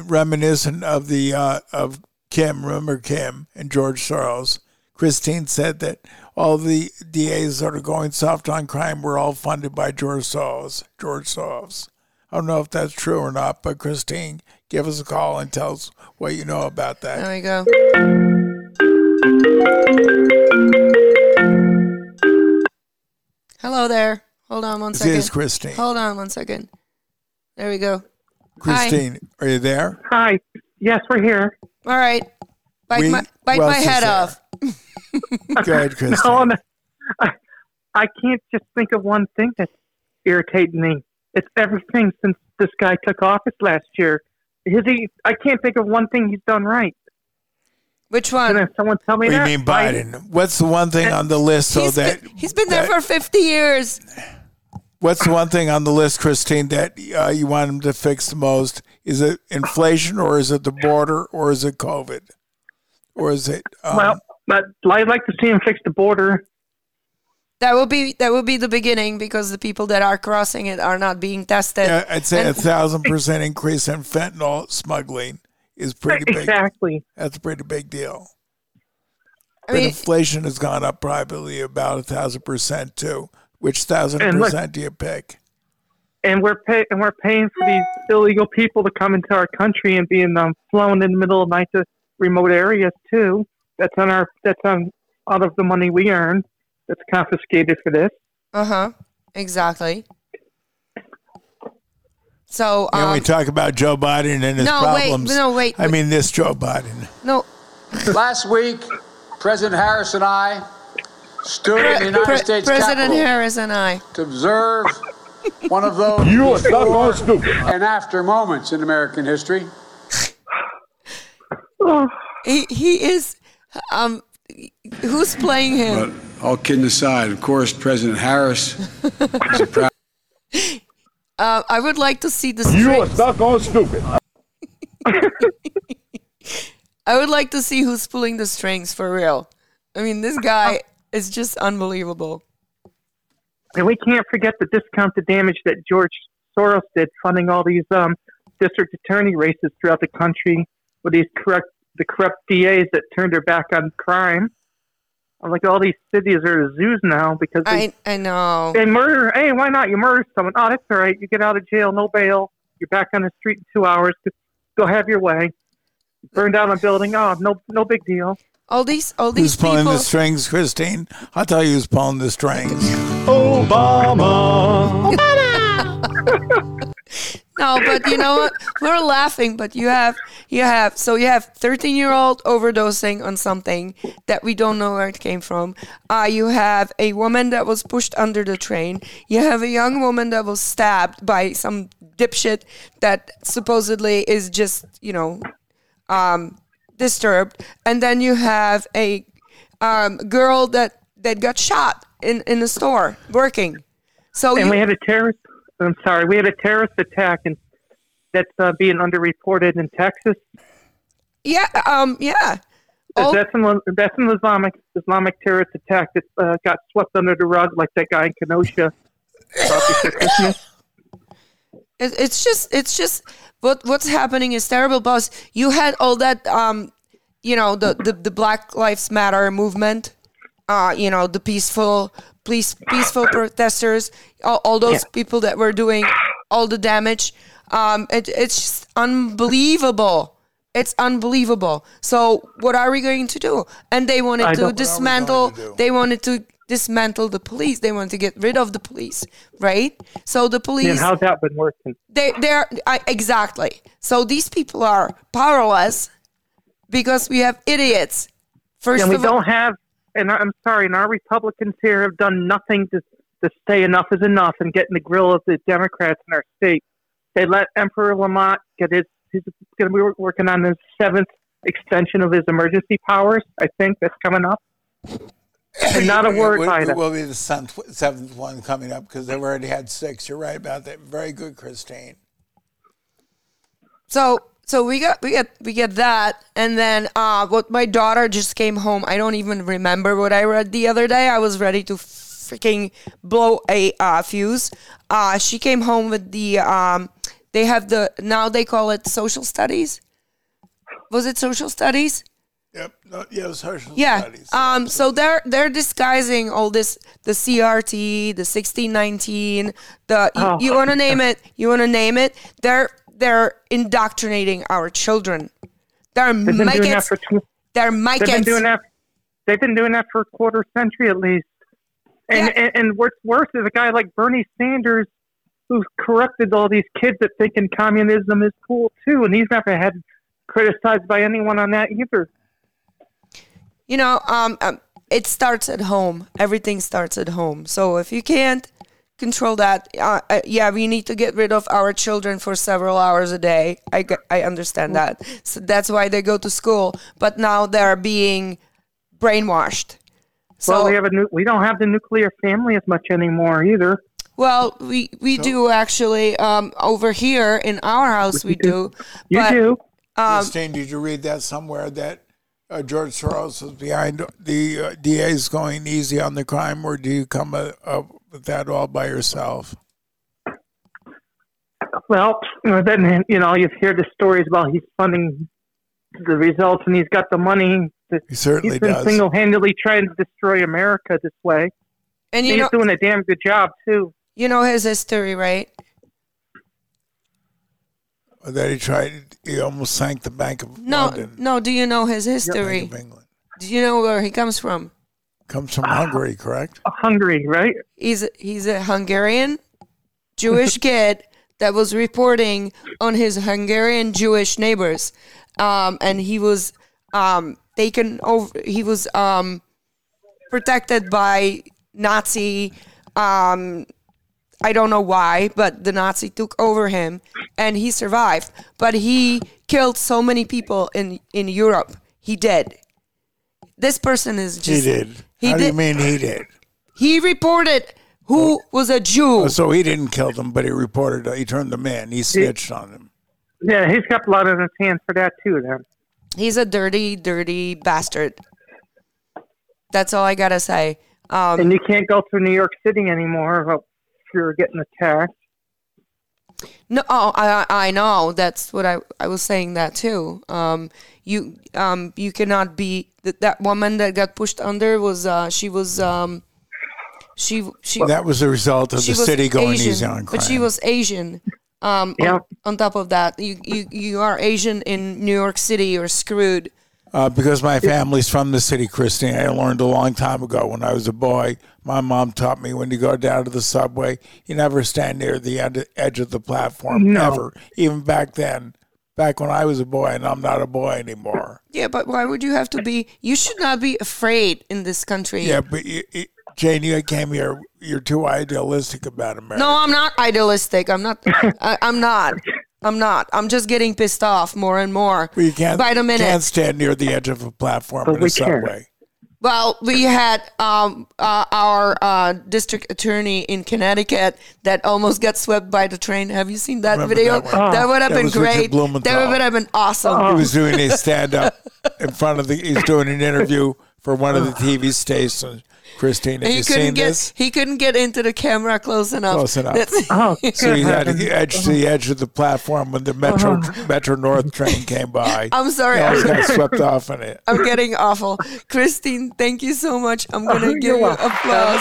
reminiscent of the uh, of Kim. Remember Kim and George Soros. Christine said that all the DAs that are going soft on crime were all funded by George Soros. George Soros. I don't know if that's true or not, but Christine, give us a call and tell us what you know about that. There we go. Hello there. Hold on one This second. is Christine. Hold on one second. There we go. Christine, are you there? Hi. Yes, we're here. All right. Bite We- my bite who my head off. Go ahead, Christine. No, no, I, I can't just think of one thing that's irritating me. It's everything since this guy took office last year. His, he, I can't think of one thing he's done right. Which Can one? someone tell me What that? you mean Biden? What's the one thing uh, on the list so He's that been, he's been there that- for 50 years. What's the one thing on the list, Christine, that uh, you want him to fix the most? Is it inflation, or is it the border, or is it COVID, or is it? Um, well, but I'd like to see him fix the border. That will be that will be the beginning because the people that are crossing it are not being tested. yeah, I'd say a thousand percent increase in fentanyl smuggling is pretty big. Exactly. That's a pretty big deal. I But mean, inflation has gone up probably about a thousand percent too. Which thousand percent do you pick? And we're pay- and we're paying for these illegal people to come into our country and being um, flown in the middle of night to remote areas too. That's on our that's on out of the money we earn. That's confiscated for this. uh huh, exactly. So Can we um, talk about Joe Biden and his no, wait, problems? no, wait, I wait. mean, this Joe Biden. no, Last week, President Harris and I stood in the United Pre- States President Capitol Harris and I. to observe one of those You are stuck before stupid. and after moments in American history. He he is. Um, who's playing But him? all kidding aside, of course, President Harris is a proud. Uh, I would like to see the You are strings. stuck on stupid. I would like to see who's pulling the strings for real. I mean, this guy is just unbelievable. and we can't forget the discounted damage that George Soros did, funding all these um, district attorney races throughout the country with these corrupt the corrupt DAs that turned their back on crime. I'm like all these cities are zoos now because they, I I know. they murder. Hey, why not? You murder someone. Oh, that's all right. You get out of jail, no bail. You're back on the street in two hours. Go have your way. Burn down a building. Oh, no, no big deal. All these all these Who's these pulling people. the strings, Christine? I'll tell you who's pulling the strings. Obama. No, but you know what? We're laughing, but you have you have so you have 13 year old overdosing on something that we don't know where it came from. Uh, you have a woman that was pushed under the train. You have a young woman that was stabbed by some dipshit that supposedly is just you know um, disturbed, and then you have a um, girl that that got shot in in a store working. So And you, we had a terrorist. I'm sorry, we had a terrorist attack, and that's uh, being underreported in Texas. yeah, um, yeah. That's an that's an Islamic Islamic terrorist attack that uh, got swept under the rug, like that guy in Kenosha. about before Christmas. It, it's just it's just what what's happening is terrible boss. You had all that um you know the the, the black lives matter movement uh you know the peaceful peace, peaceful protesters all, all those people that were doing all the damage. Um it, it's just unbelievable. It's unbelievable. So what are we going to do? And they wanted I to dismantle What are we going to they wanted to dismantle the police they want to get rid of the police right so the police And how's that been working? they they're I, exactly so these people are powerless because we have idiots first And we don't have. And I'm sorry, and our Republicans here have done nothing to to say enough is enough and get in the grill of the Democrats in our state. They let Emperor Lamont get his. He's going to be working on his seventh extension of his emergency powers. I think that's coming up. And not a word It by will, them. will be the seventh, seventh one coming up because they've already had six. You're right about that. Very good, Christine. so so we got we get we get that and then uh what my daughter just came home i don't even remember what i read the other day i was ready to freaking blow a uh, fuse uh she came home with the um they have the now they call it social studies was it social studies Yep. No, yeah, social Yeah. studies. Um. So they're they're disguising all this the CRT, the sixteen nineteen, the you, Oh. you want to name it, you want to name it. They're they're indoctrinating our children. They're They've been doing that for tw- They're They've been doing that. They've been doing that for a quarter century at least. And, Yeah. and and what's worse is a guy like Bernie Sanders, who's corrupted all these kids that thinking communism is cool too, and he's never had criticized by anyone on that either. You know, um, um, it starts at home. Everything starts at home. So if you can't control that, uh, uh, yeah, we need to get rid of our children for several hours a day. I, I understand that. So that's why they go to school. But now they're being brainwashed. So well, we have a nu- we don't have the nuclear family as much anymore either. well, we we do actually um, over here in our house we do. You but, do. Um, Christine, did you read that somewhere that uh, George Soros is behind the uh, DAs going easy on the crime, or do you come uh, up with that all by yourself? Well, then you know you hear the stories about he's funding the results and he's got the money. To, He certainly he's been does. single-handedly trying to destroy America this way. And you he's know, doing a damn good job too. you know his history, right? That he tried, he almost sank the Bank of No, London. no. Do you know his history? Bank history? of England. Do you know where he comes from? Comes from Hungary, correct? Hungary, right? He's he's a Hungarian Jewish kid that was reporting on his Hungarian Jewish neighbors, um, and he was um, taken over. He was um, protected by Nazi. I don't know why, but the Nazi took over him, and he survived. But he killed so many people in in Europe. He did. This person is He did. He How do you mean he did? He reported who was a Jew. Oh, So he didn't kill them, but he reported. He turned them in. He snitched on them. Yeah, he's got blood on his hands for that too. Then He's a dirty, dirty bastard. That's all I gotta say. Um, and you can't go through New York City anymore if you're getting attacked. No, oh, I I know. That's what I I was saying that too. Um, you um you cannot be that that woman that got pushed under was uh she was um she she That was the result of the city going Asian, easy on crime. but she was Asian. Um, Yeah. on, on top of that, you, you you are Asian in New York City, you're screwed. Uh, because my family's from the city, Christine. I learned a long time ago when I was a boy. My mom taught me when you go down to the subway, you never stand near the ed- edge of the platform, No. ever. Even back then, back when I was a boy, and I'm not a boy anymore. Yeah, but why would you have to be? You should not be afraid in this country. Yeah, but you, you, Jane, you came here. You're too idealistic about America. No, I'm not idealistic. I'm not. I, I'm not. I'm not. I'm just getting pissed off more and more Well, you can't, by the minute. can't stand near the edge of a platform But in a we can. subway. Well, we had um, uh, our uh, district attorney in Connecticut that almost got swept by the train. Have you seen that Remember video? that one? That would have That been great. That would have been awesome. He was doing a stand up in front of the. He's doing an interview for one of the TV stations. Christine, have he you couldn't seen get this? he couldn't get into the camera close enough. Close enough. That's- Oh, So he had good to edge to the edge of the platform when the Metro uh-huh. Metro North train came by. I'm sorry. He almost I'm, got swept off in it. I'm getting awful. Christine, thank you so much. I'm oh, gonna Oh, give you're welcome. applause.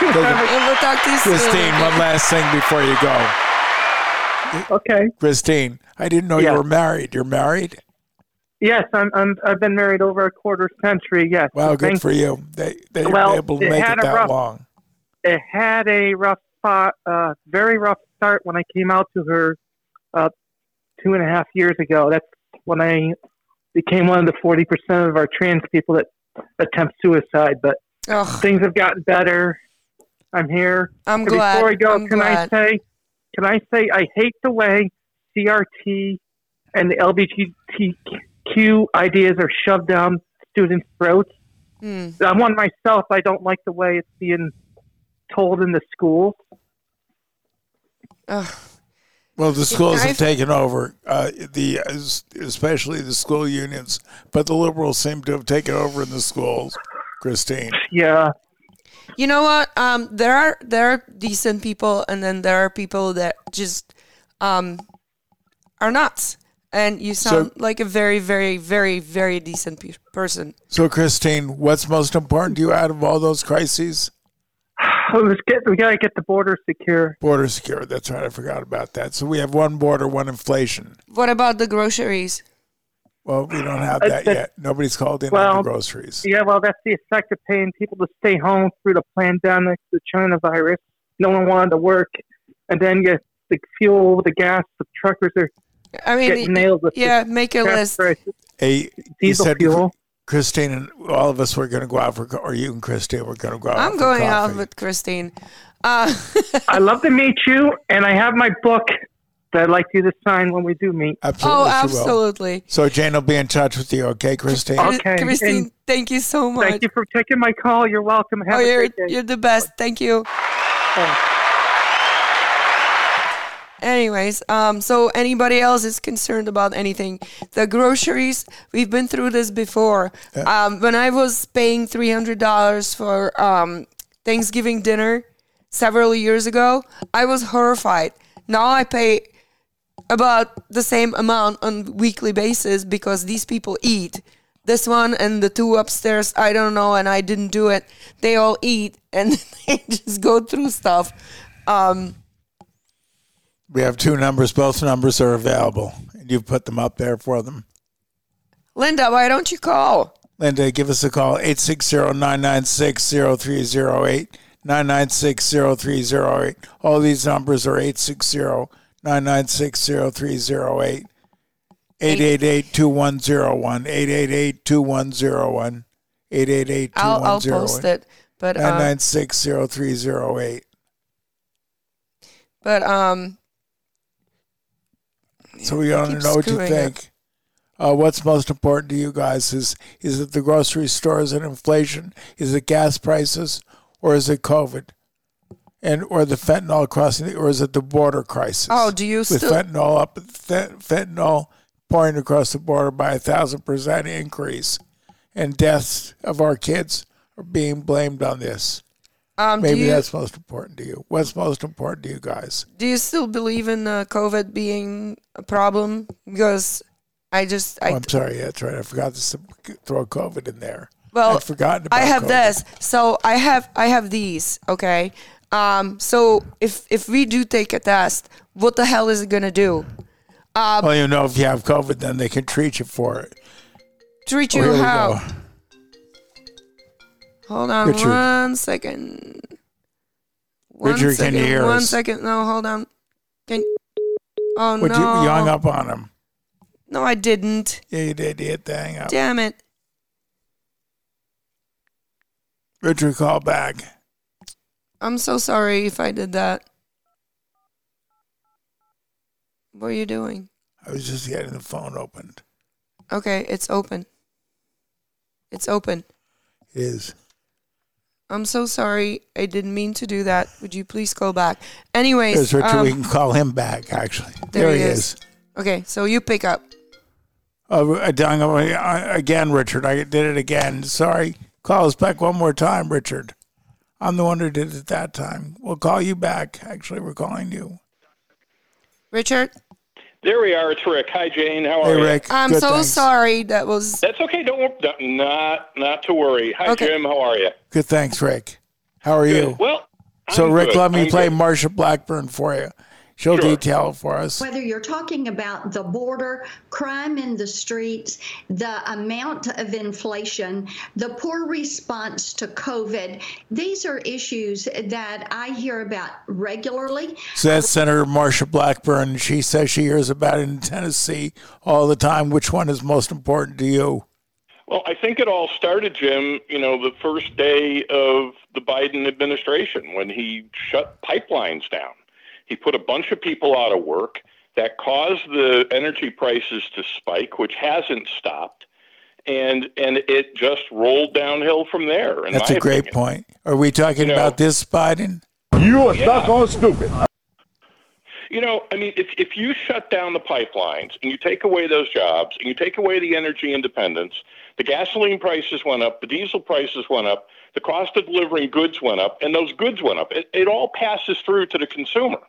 and we'll talk to you soon. Christine, one last thing before you go. Okay. Christine, I didn't know Yeah. you were married. You're married? Yes, I'm, I'm. I've been married over a quarter century. Yes. Well, good Thank- for you. They they Well, were able to make had it a that rough- long. It had a rough spot, uh, very rough start when I came out to her uh, two and a half years ago. That's when I became one of the forty percent of our trans people that attempt suicide. But Ugh, things have gotten better. I'm here. I'm And glad. Before I go, I'm can glad. I say, can I say I hate the way CRT and the LGBTQ ideas are shoved down students' throats. Hmm. I'm one myself. I don't like the way it's being told in the schools. Ugh. Well, the schools I've- have taken over, uh, the especially the school unions, but the liberals seem to have taken over in the schools. Christine, Yeah, You know what? Um, there are there are decent people, and then there are people that just um, are nuts. And you sound like a very, very, very, very decent pe- person. so Christine, what's most important to you out of all those crises? let's get. We gotta get the border secure. Border secure. That's right. I forgot about that. So we have one border, one inflation. What about the groceries? Well, we don't have Uh, that that- yet. Nobody's called in on the groceries. Yeah, well, that's the effect of paying people to stay home through the pandemic, the China virus. No one wanted to work, and then you the fuel, the gas, the truckers are I mean, getting nailed the yeah, make a gas list. prices, Hey, you diesel said fuel. Christine and all of us were going to go out for, or you and Christine were going to go out. I'm for going out with Christine. Uh, I love to meet you, and I have my book that I'd like you to sign when we do meet. Absolutely, oh, absolutely. So Jane will be in touch with you, okay, Christine? Okay, Christine, and thank you so much. Thank you for taking my call. You're welcome. Have oh, a you're, great day. you're the best. Thank you. Anyways, um, so anybody else is concerned about anything? The groceries, we've been through this before. Um, when I was paying three hundred dollars for um, Thanksgiving dinner several years ago, I was horrified. Now I pay about the same amount on weekly basis because these people eat. This one and the two upstairs, I don't know, and I didn't do it. They all eat and they just go through stuff. Um, We have two numbers. Both numbers are available, and you've put them up there for them. Linda, why don't you call? Linda, give us a call, 860-996-0308, 996-0308. All these numbers are 860-996-0308, 888-2101, 888-2101, 888 I'll, I'll post it. But um, 996 0308. but um, So we want to know what you think. Uh, what's most important to you guys? Is is it the grocery stores and inflation? Is it gas prices, or is it COVID, and or the fentanyl crossing, the, or is it the border crisis? oh, do you with still? fentanyl up, fent- fentanyl pouring across the border by a thousand percent increase, and deaths of our kids are being blamed on this. Um, Maybe you that's most important to you. What's most important to you guys? do you still believe in uh, COVID being a problem? Because I just I oh, I'm sorry. That's right. I forgot to throw COVID in there. Well, I'd forgotten about I have COVID. this. So I have I have these. Okay. Um. So if if we do take a test, what the hell is it gonna do? Well, you know, if you have COVID, then they can treat you for it. Treat Oh, you we how? Hold on Richard. one second. One Richard, can you hear One us? second. No, hold on. Can. Oh Would no. you, you hung up on him? No, I didn't. Yeah, you did. You hit the hang up. Damn it. Richard, call back. I'm so sorry if I did that. What are you doing? I was just getting the phone opened. Okay, it's open. It's open. It is. I'm so sorry. I didn't mean to do that. Would you please call back? Anyways, There's Richard. um, we can call him back, actually. there There, he is. is. okay, so you pick up. Oh, I done it again, Richard. I did it again. Sorry. Call us back one more time, Richard. I'm the one who did it that time. We'll call you back. Actually, we're calling you. Richard, There we are. It's Rick. Hi, Jane. How are Hey, you? Rick. I'm Good, so thanks. sorry. That was That's okay. Don't don't- not not to worry. Hi, Okay. Jim. How are you? Good, thanks, Rick. How are you? Well, so, I'm Rick, good. let me I'm play good. Marsha Blackburn for you. She'll Sure. detail it for us. Whether you're talking about the border, crime in the streets, the amount of inflation, the poor response to COVID, these are issues that I hear about regularly. So that's Senator Marsha Blackburn. She says she hears about it in Tennessee all the time. Which one is most important to you? Well, I think it all started, Jim. You know, the first day of the Biden administration when he shut pipelines down. He put a bunch of people out of work. That caused the energy prices to spike, which hasn't stopped, and and it just rolled downhill from there. That's a great opinion. point. Are we talking You know- about this Biden? You are stuck on stupid. You know, I mean, if if you shut down the pipelines and you take away those jobs and you take away the energy independence, the gasoline prices went up, the diesel prices went up, the cost of delivering goods went up, and those goods went up. It, it all passes through to the consumer.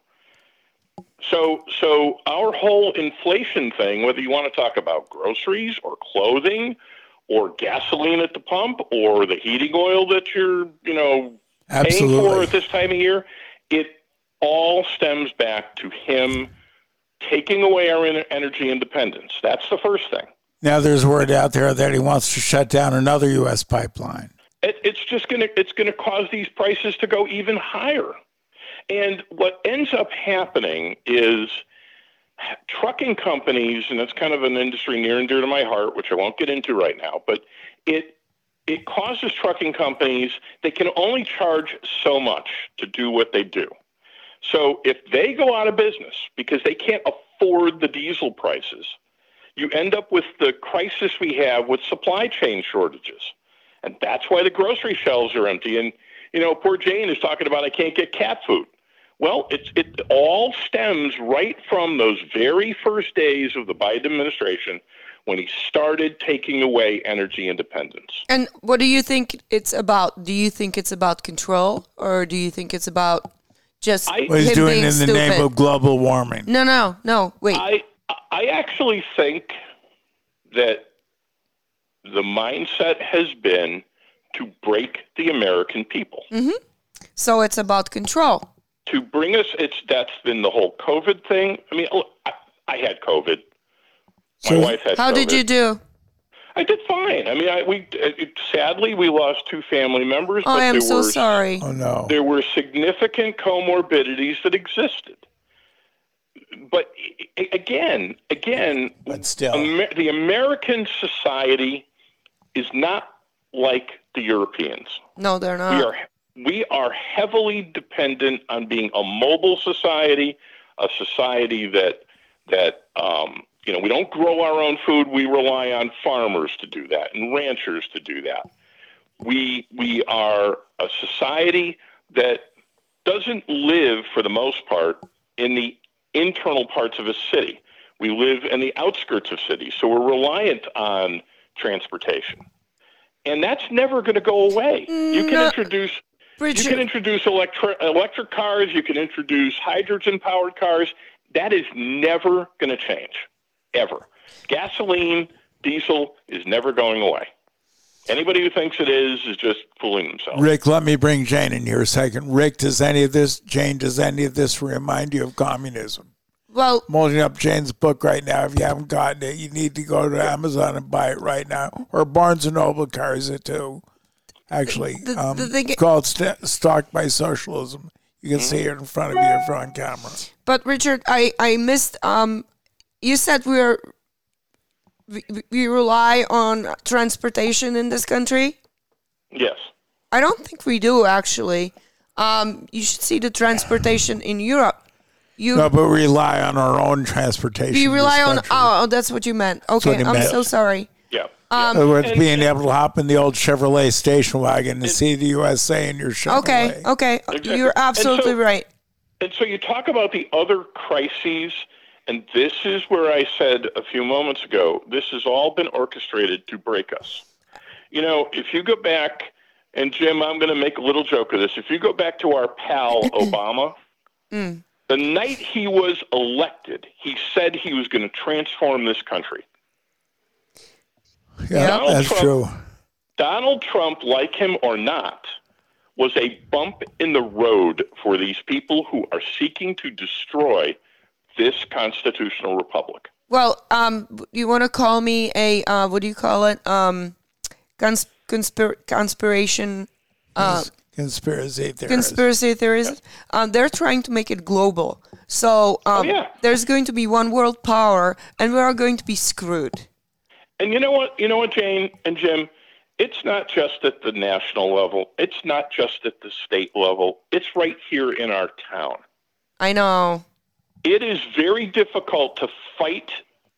So, so our whole inflation thing, whether you want to talk about groceries or clothing or gasoline at the pump or the heating oil that you're, you know, paying for at this time of year, it all stems back to him taking away our energy independence. That's the first thing. Now there's word out there that he wants to shut down another U.S. pipeline. It, it's just to it's going to cause these prices to go even higher. And what ends up happening is trucking companies, and that's kind of an industry near and dear to my heart, which I won't get into right now, but it it causes trucking companies they can only charge so much to do what they do. So if they go out of business because they can't afford the diesel prices, you end up with the crisis we have with supply chain shortages. And that's why the grocery shelves are empty. And, you know, poor Jane is talking about I can't get cat food. Well, it's, it all stems right from those very first days of the Biden administration when he started taking away energy independence. And what do you think it's about? Do you think it's about control, or do you think it's about just I- What he's him doing being in the stupid? name of global warming. no, no, no. Wait. I I actually think that the mindset has been to break the American people. Mm-hmm. so it's about control. To bring us it's that's been the whole COVID thing. I mean, look, I, I had COVID. My So- wife had How did you do? I did fine. I mean, I, we uh, it, sadly we lost two family members, Oh, but I am there so were sorry. Oh no. there were significant comorbidities that existed. But again, again, But still. Amer- the American society is not like the Europeans. No, they're not. We are we are heavily dependent on being a mobile society, a society that that um, you know we don't grow our own food. We rely on farmers to do that and ranchers to do that. We we are a society that doesn't live for the most part in the internal parts of a city. We live in the outskirts of cities, so we're reliant on transportation. And that's never going to go away. You can No. introduce you can introduce electric electric cars. You can introduce hydrogen powered cars. That is never going to change, ever. Gasoline, diesel is never going away. Anybody who thinks it is is just fooling themselves. Rick, let me bring Jane in here a second. Rick, does any of this, Jane, does any of this remind you of communism? well, I'm holding up Jane's book right now. If you haven't gotten it, you need to go to Amazon and buy it right now. Or Barnes and Noble carries it too. Actually, The- um, the thing- it's called St- "Stalked by Socialism." You can see it in front of you if you're on camera. but Richard, I I missed. Um, you said we're we, we rely on transportation in this country. Yes. I don't think we do actually. Um, you should see the transportation in Europe. You No, but we rely on our own transportation. we rely on. Oh, that's what you meant. Okay, I'm meant. so sorry. Yeah. Um, In other words, And- being able to hop in the old Chevrolet station wagon and see the USA in your Chevrolet. Okay, okay, Exactly. you're And absolutely so- right. And so you talk about the other crises, and this is where I said a few moments ago this has all been orchestrated to break us. You know, if you go back, and Jim, I'm going to make a little joke of this. If you go back to our pal Obama, Mm. the night he was elected, he said he was going to transform this country. Yeah, Donald that's Trump- true. Donald Trump, like him or not, was a bump in the road for these people who are seeking to destroy this constitutional republic. Well, um, you want to call me a uh, what do you call it? Um, cons- conspir- conspiration. Uh, Conspiracy theorist. conspiracy theories. Um, they're trying to make it global. So um, yeah. there's going to be one world power, and we are going to be screwed. And you know what? You know what, Jane and Jim? It's not just at the national level. It's not just at the state level. It's right here in our town. I know. It is very difficult to fight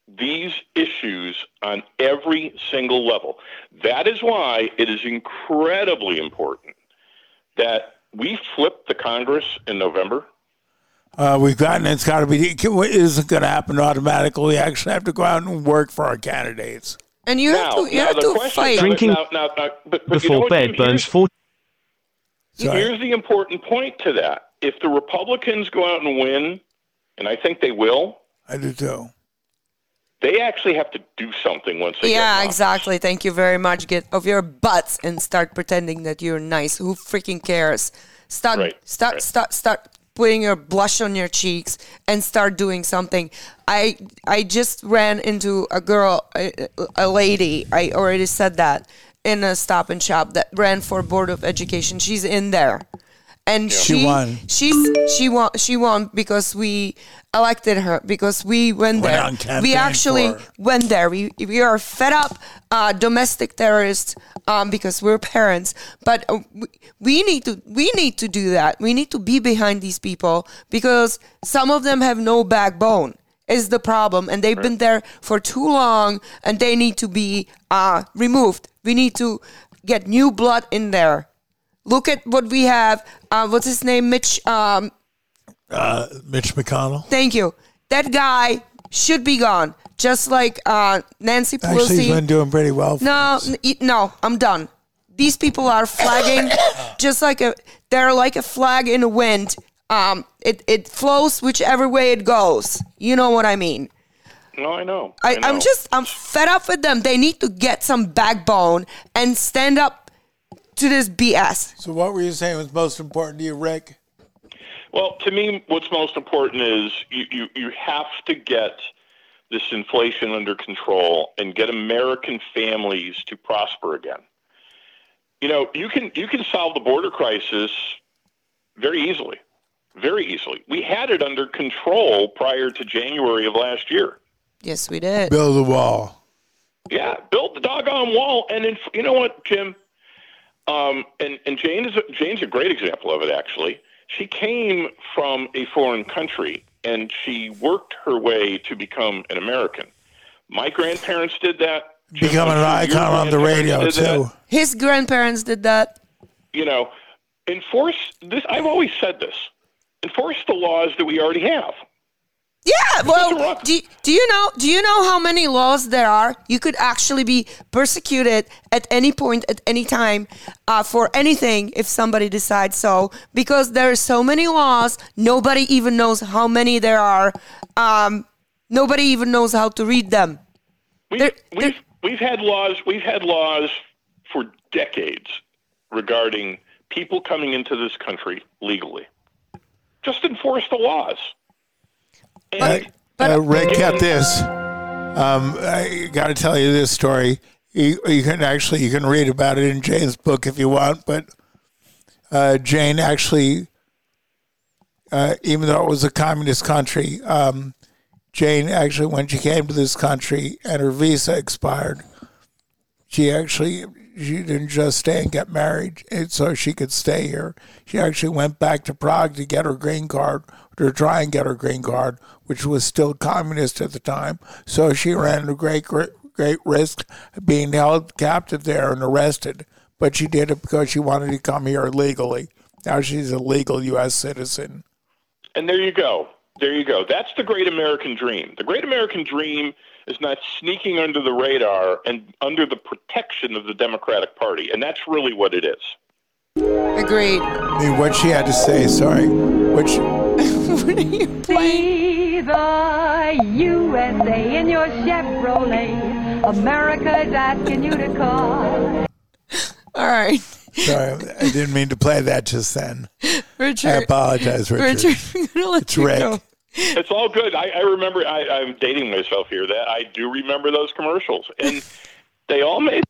these issues on every single level. That is why it is incredibly important that we flip the Congress in November. Uh, we've gotten it's got to be it isn't going to happen automatically. We actually have to go out and work for our candidates. And you have to you have to fight. Drinking now, now, now, but, but you know Before bed Jim? burns Here's- 40. Sorry. Here's the important point to that. If the Republicans go out and win, and I think they will, I do too. they actually have to do something once they get in Yeah, office. exactly. Thank you very much. Get off your butts and start pretending that you're nice. Who freaking cares? Start, Right, start, right. start, start putting your blush on your cheeks and start doing something. I, I just ran into a girl, a, a lady. I already said that in a Stop and Shop that ran for Board of Education. She's in there. And she, She won. She's she won. She won because we elected her because we went, Went there. we actually went there. We we are fed up uh, domestic terrorists um, because we're parents. But uh, we, we need to we need to do that. We need to be behind these people because some of them have no backbone. Is the problem, and they've been there for too long, and they need to be uh, removed. We need to get new blood in there. Look at what we have. Uh, what's his name? Mitch. Um, Uh, Mitch McConnell. Thank you. That guy should be gone. Just like uh, Nancy Actually, he's Pelosi. been doing pretty well. For No, us. n- no, I'm done. These people are flagging, just like a. They're like a flag in the wind. Um, it it flows whichever way it goes. You know what I mean. No, I know. I, know. I'm just I'm fed up with them. They need to get some backbone and stand up to this BS. So, what were you saying was most important to you, Rick? Well, to me, what's most important is you, you, you have to get this inflation under control and get American families to prosper again. You know, you can you can solve the border crisis very easily, very easily. We had it under control prior to January of last year. Yes, we did. Build a wall. Yeah, build the doggone wall, and in, you know what, Jim? Um, and and Jane is a, Jane's a great example of it. Actually, she came from a foreign country and she worked her way to become an American. My grandparents did that. Jim, Becoming an I'm sure your icon on the radio grandparents did that. too. His grandparents did that. You know, enforce this. I've always said this. Enforce the laws that we already have. Yeah, well, do, do you know do you know how many laws there are? You could actually be persecuted at any point at any time uh, for anything if somebody decides so because there are so many laws, nobody even knows how many there are. Um, nobody even knows how to read them. We've, There- we've, we've had laws. We've had laws for decades regarding people coming into this country legally. Just enforce the laws. And But- uh, Rick, get this. Um, I got to tell you this story. You, you can actually you can read about it in Jane's book if you want, but uh, Jane actually, uh, even though it was a communist country, um, Jane actually when she came to this country and her visa expired, she actually she didn't just stay and get married and so she could stay here. She actually went back to Prague to get her green card, to try and get her green card, which was still communist at the time. So she ran a great gr- great risk of being held captive there and arrested. But she did it because she wanted to come here legally. Now she's a legal U.S. citizen. And there you go. There you go. That's the great American dream. The great American dream is not sneaking under the radar and under the protection of the Democratic Party. And that's really what it is. Agreed. I mean, what she had to say, sorry, what she, what are you playing? See the USA in your Chevrolet. America's asking you to call. All right, sorry, I didn't mean to play that just then. Richard. I apologize, Richard. Richard, I'm gonna let It's you Rick. go. It's all good. I, I remember, I, I'm dating myself here, that I do remember those commercials. And they all made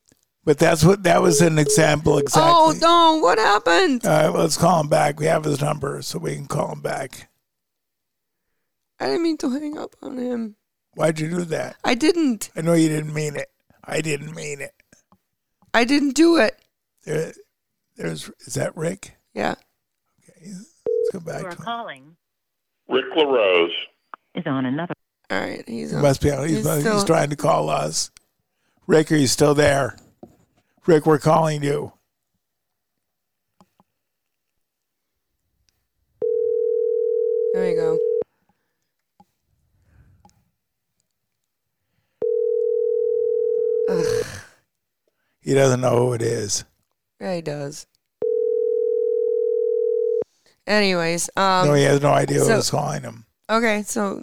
But that's what that was an example exactly. Oh no! What happened? All right, let's call him back. We have his number, so we can call him back. I didn't mean to hang up on him. Why'd you do that? I didn't. I know you didn't mean it. I didn't mean it. I didn't do it. There, there's is that Rick? Yeah. Okay, let's go back to him. calling Rick LaRose. is on another. All right. He's He on. must be. He's, He's he's, trying to call us. Rick, are you still there? Rick, we're calling you. There you go. Ugh, He doesn't know who it is. yeah, he does. Anyways, um, no, he has no idea so- who's calling him. okay, so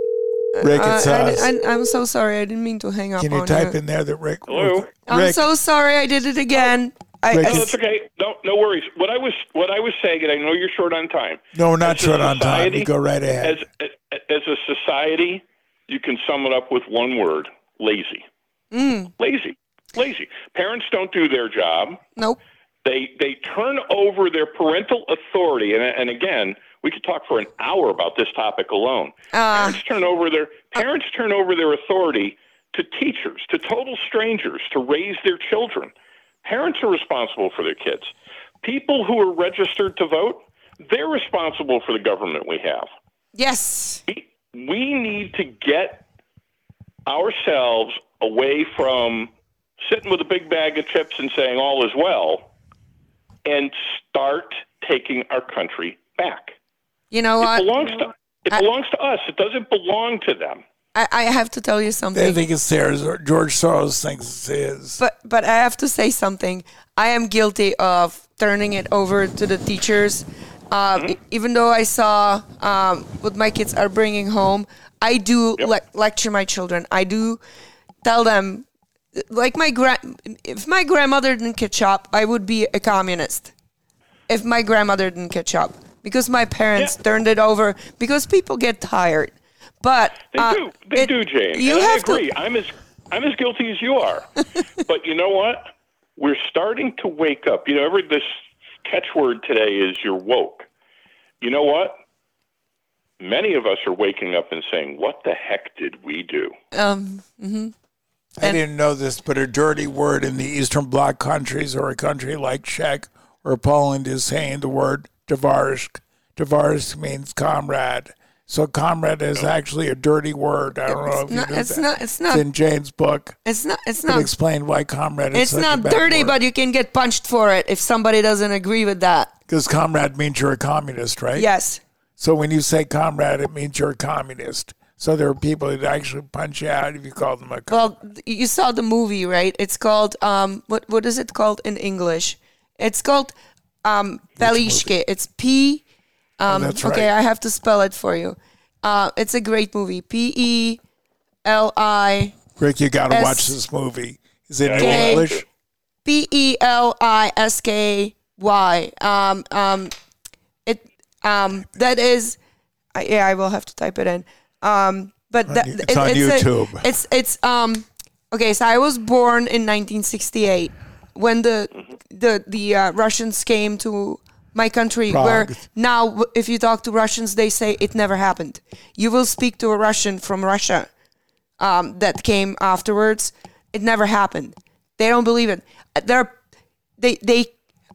Rick, uh, it's I, us. I, am so sorry. I didn't mean to hang up Can you on type you. in there that Rick? Hello? I'm so sorry. I did it again. I, Rick No, it's okay. No, no worries. What I was, what I was saying, and I know you're short on time. no, we're not As a short on time. You go right ahead. As as a society, you can sum it up with one word: lazy. Mm, Lazy. Lazy. Parents don't do their job. nope. They they turn over their parental authority, and and again, we could talk for an hour about this topic alone. Uh, Parents turn over their parents turn over their authority to teachers, to total strangers, to raise their children. Parents are responsible for their kids. People who are registered to vote, they're responsible for the government we have. yes. We, we need to get ourselves away from sitting with a big bag of chips and saying all is well and start taking our country back. You know It what? belongs to it I- belongs to us. It doesn't belong to them. I, I have to tell you something. They something. think it's theirs. Or George Soros thinks it's his. But but I have to say something. I am guilty of turning it over to the teachers. Um, e- Even though I saw um, what my kids are bringing home, I do le- lecture my children. I do tell them, like my grand. If my grandmother didn't catch up, I would be a communist. If my grandmother didn't catch up, because my parents Yeah. turned it over, because people get tired. But They uh, do. They it- do, Jane. You and I have to- agree. I'm as I'm as guilty as you are. but you know what? We're starting to wake up. You know, every this catchword today is you're woke. You know what? Many of us are waking up and saying, "What the heck did we do?" Um, mhm. I didn't know this, but a dirty word in the Eastern Bloc countries or a country like Czech or Poland is saying the word Tovarishk. Tovarishk means comrade. So comrade is actually a dirty word. I don't know if It's not. you knew It's that. not. It's not. It's in Jane's book. It's not. It's not. explained why comrade is It's not dirty, word. but you can get punched for it if somebody doesn't agree with that. Because comrade means you're a communist, right? Yes. So when you say comrade, it means you're a communist. So there are people that actually punch you out if you call them a Well, you saw the movie, right? It's called um. What what is it called in English? It's called um Pelíšky. It's P. Um, Oh, that's Okay, right. I have to spell it for you. Uh, it's a great movie. P E L I Rick, you got to watch this movie. Is it in English? P E L I S K Y. Um, um, it um that is, I yeah, I will have to type it in. Um, but that it's on a- YouTube. it's it's um okay. So I was born in 1968 when the the the uh, Russians came to my country. Where now, if you talk to Russians, they say it never happened. You will speak to a Russian from Russia um, that came afterwards. It never happened. They don't believe it. They're they they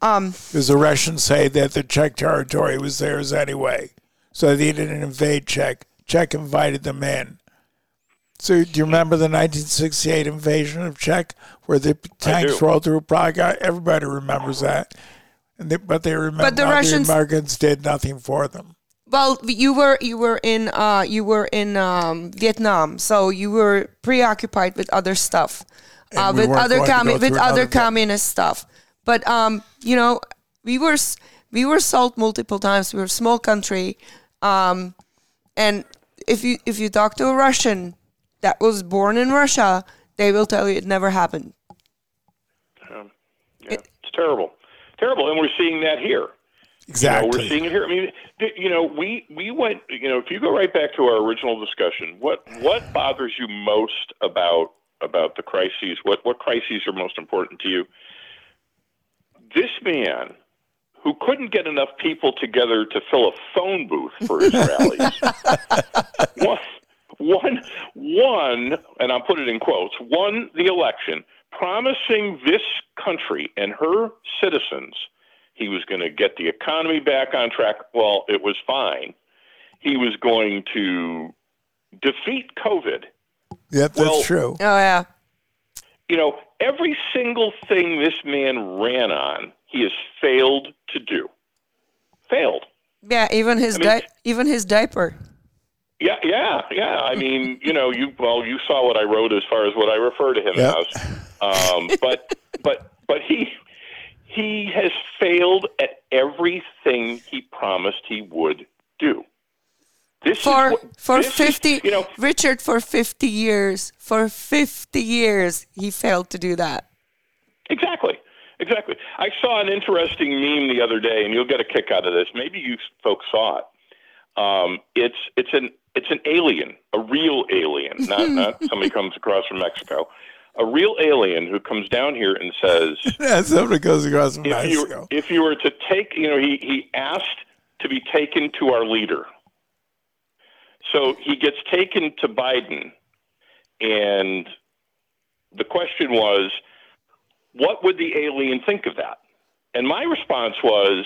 um Because the Russians say that the Czech territory was theirs anyway. So they didn't invade Czech. Czech invited them in. So do you remember the 1968 invasion of Czech where the tanks rolled through Prague? Everybody remembers that. And they, but they remember But the how Russians- the Americans did nothing for them. well you were you were in uh you were in um Vietnam, so you were preoccupied with other stuff, uh, we with other commu- with other another Viet- communist stuff. But um you know we were we were sold multiple times. We were a small country, um, and if you if you talk to a Russian that was born in Russia, they will tell you it never happened. Um, yeah, it's terrible, terrible, and we're seeing that here. You know, Exactly. we're seeing it here. I mean, you know, we we went. You know, if you go right back to our original discussion, what what bothers you most about about the crises? What what crises are most important to you? This man, who couldn't get enough people together to fill a phone booth for his rallies, one, one, one, and I'll put it in quotes, won the election, promising this country and her citizens he was going to get the economy back on track. Well, it was fine. He was going to defeat COVID. Yep, that's Well- true. Oh yeah. You know, every single thing this man ran on, he has failed to do. Failed. Yeah, even his I mean- di- even his diaper. Yeah, yeah, yeah. I mean, you know, you well, you saw what I wrote as far as what I refer to him Yep. as. Um, but but but he he has failed at everything he promised he would do. This For what, for this is- fifty, you know, Richard, for fifty years, for fifty years, he failed to do that. Exactly. Exactly. I saw an interesting meme the other day, and you'll get a kick out of this. Maybe you folks saw it. Um, it's it's an it's an alien, a real alien, not not somebody comes across from Mexico. A real alien who comes down here and says, Yeah, somebody goes across from if you Mexico. if you were to take, you know, he he asked to be taken to our leader. So he gets taken to Biden, and the question was, what would the alien think of that? And my response was,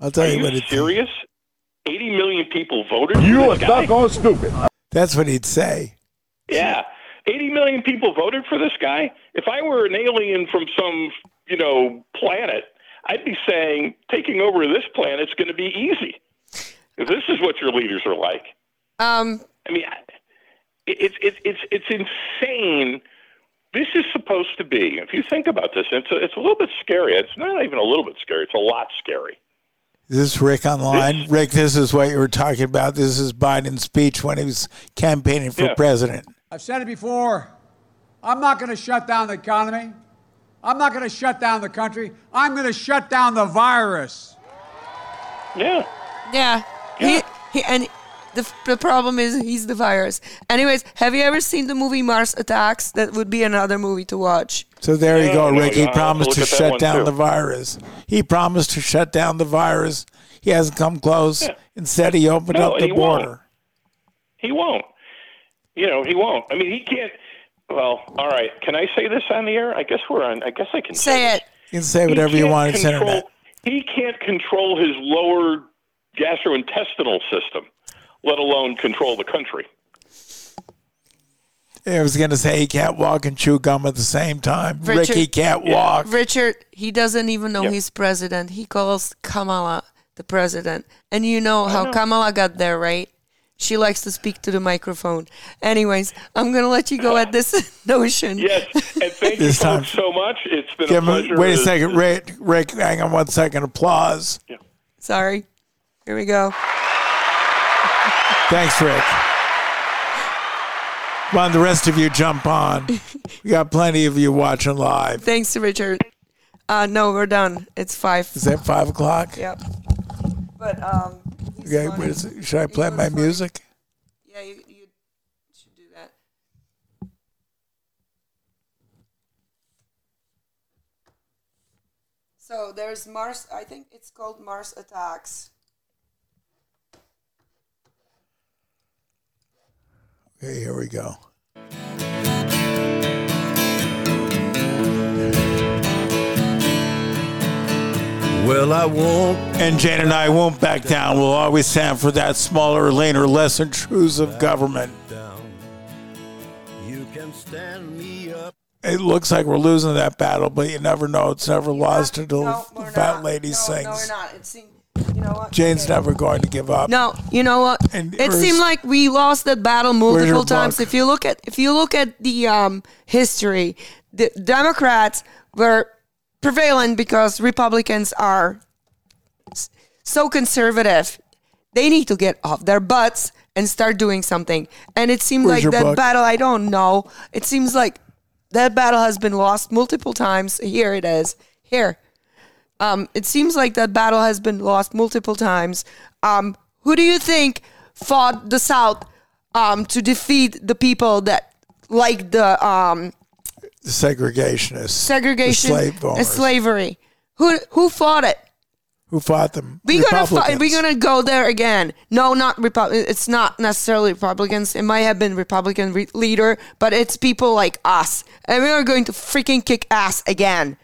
I'll tell Are you you what it serious? 80 million people voted for You are this guy? stuck on stupid. That's what he'd say. Yeah. 80 million people voted for this guy. If I were an alien from some, you know, planet, I'd be saying taking over this planet's going to be easy. If this is what your leaders are like. Um, I mean, it's it's it's it's insane. This is supposed to be. If you think about this, it's a, it's a little bit scary. It's not even a little bit scary. It's a lot scary. This Is this Rick online? Rick, this is what you were talking about. This is Biden's speech when he was campaigning for Yeah. president. I've said it before. I'm not going to shut down the economy. I'm not going to shut down the country. I'm going to shut down the virus. Yeah. yeah, he he and the the problem is he's the virus. Anyways, have you ever seen the movie Mars Attacks? That would be another movie to watch. So there you go, Rick. He promised to shut down too. the virus. He promised to shut down the virus. He hasn't come close. Yeah. Instead, he opened No, up the he won't. border. He won't. You know, he won't. I mean, he can't. Well, all right. Can I say this on the air? I guess we're on. I guess I can Say this. it. You can say whatever you want. Control- internet. He can't control his lower gastrointestinal system, let alone control the country. I was going to say he can't walk and chew gum at the same time. Ricky can't walk. Richard, he doesn't even know he's president. He calls Kamala the president. And you know how know. Kamala got there, right? She likes to speak to the microphone. Anyways, I'm going to let you go at this notion. Yes, and thank you This time- so much. It's been Give a him, wait a second, Rick. Rick, hang on one second. Applause. Sorry. Here we go. Thanks, Rick. On, the rest of you jump on. We got plenty of you watching live. Thanks, to Richard. Uh, no, we're done. It's five. Is that five o'clock? Yep. But um, Okay, what is it? should I play my funny. music? Yeah, you, you should do that. So there's Mars. I think it's called Mars Attacks. Okay, here we go. Well, I won't. And Jane and I won't back down. We'll always stand for that smaller, leaner, less intrusive government. You can stand me up. It looks like we're losing that battle, but you never know. It's never lost until No, the fat not. lady no, sings. No, we're not. It seemed, you know what? Jane's never going to give up. No, you know what? And it seemed like we lost that battle multiple times. book? If you look at if you look at the um, history, the Democrats were prevalent because Republicans are so conservative. They need to get off their butts and start doing something. And it seemed Where's like that book? battle. I don't know. It seems like that battle has been lost multiple times. Here it is. Here. Um, it seems like that battle has been lost multiple times. Um, who do you think fought the South um, to defeat the people that like the um, The segregationists. segregation, The slave and slavery? Who who fought it? Who fought them? We're gonna fight, Republicans. we're gonna go there again. No, not Republic. It's not necessarily Republicans. It might have been Republican re- leader, but it's people like us, and we are going to freaking kick ass again.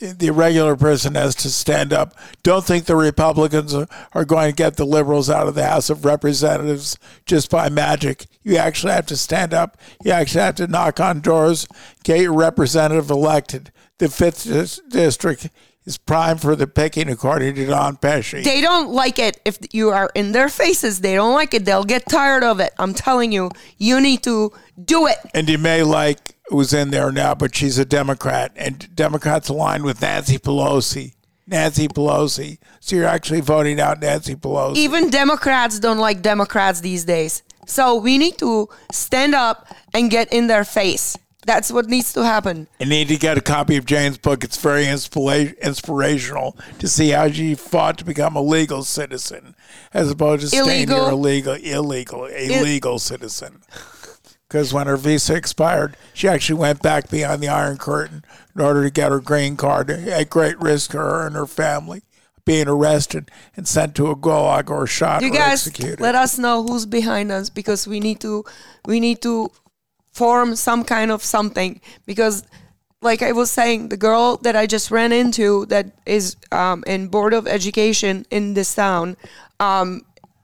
The regular person has to stand up. Don't think the Republicans are, going to get the liberals out of the House of Representatives just by magic. You actually have to stand up. You actually have to knock on doors, get your representative elected. The fifth district is prime for the picking, according to Don Pesci. They don't like it if you are in their faces. They don't like it. They'll get tired of it. I'm telling you, you need to do it. and you may like who's in there now, but she's a Democrat, and Democrats aligned with Nancy Pelosi. Nancy Pelosi. So you're actually voting out Nancy Pelosi. Even Democrats don't like Democrats these days. So we need to stand up and get in their face. That's what needs to happen. You need to get a copy of Jane's book. It's very inspira- inspirational to see how she fought to become a legal citizen as opposed to staying here Illegal. illegal, illegal, a citizen. Because when her visa expired, she actually went back behind the Iron Curtain in order to get her green card at great risk to her and her family being arrested and sent to a gulag or shot You or guys, executed. let us know who's behind us because we need to, we need to form some kind of something because like I was saying, the girl that I just ran into that is um, in board of education in this town um,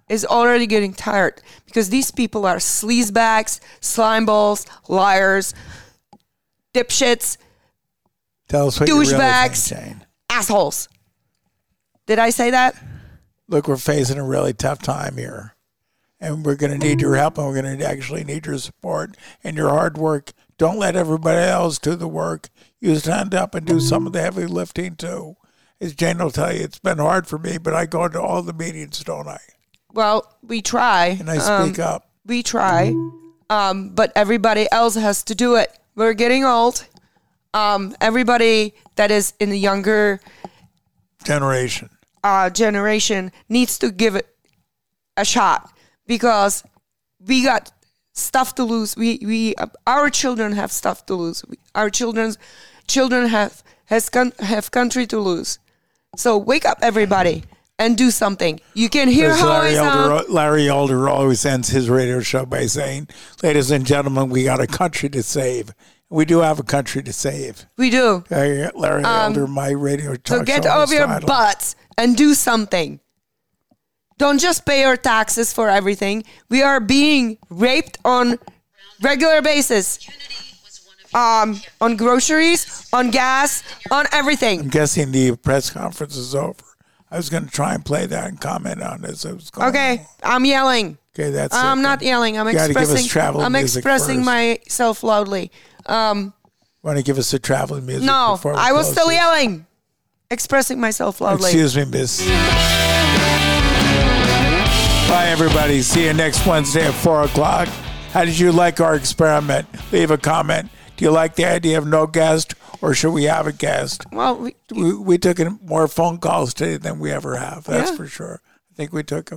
is already getting tired because these people are sleazebags, slimeballs, liars, dipshits, Tell us what you really think, douchebags, Jane. assholes. Did I say that? look, we're facing a really tough time here. And we're going to need your help and we're going to actually need your support and your hard work. Don't let everybody else do the work. You stand up and do some of the heavy lifting too. As Jane will tell you, it's been hard for me, but I go to all the meetings, don't I? Well, we try. And I speak Um, up. We try. Um, but everybody else has to do it. We're getting old. Um, everybody that is in the younger Generation. uh, generation needs to give it a shot because we got stuff to lose. We we uh, our children have stuff to lose. We, our children's children have has con- have country to lose. So wake up, everybody, and do something. You can hear how I Larry, sound. Elder, Larry Elder always ends his radio show by saying, Ladies and gentlemen, we got a country to save. We do have a country to save. We do. Larry, Larry Um, Elder, my radio talk So get off your title. butts and do something. Don't just pay your taxes for everything. We are being raped on regular basis. Um, on groceries, on gas, on everything. I'm guessing the press conference is over. I was going to try and play that and comment on it as it was going. Okay, I'm yelling. Okay, that's I'm it not yelling. I'm You gotta give us expressing. I'm expressing first. myself loudly. Um, Want to give us a traveling music? no, I was still this? yelling, expressing myself loudly. Excuse me, miss. Bye, everybody. See you next Wednesday at 4 o'clock. How did you like our experiment? Leave a comment. Do you like the idea of no guest, or should we have a guest? Well, we, we, we took in more phone calls today than we ever have. That's Yeah. for sure. I think we took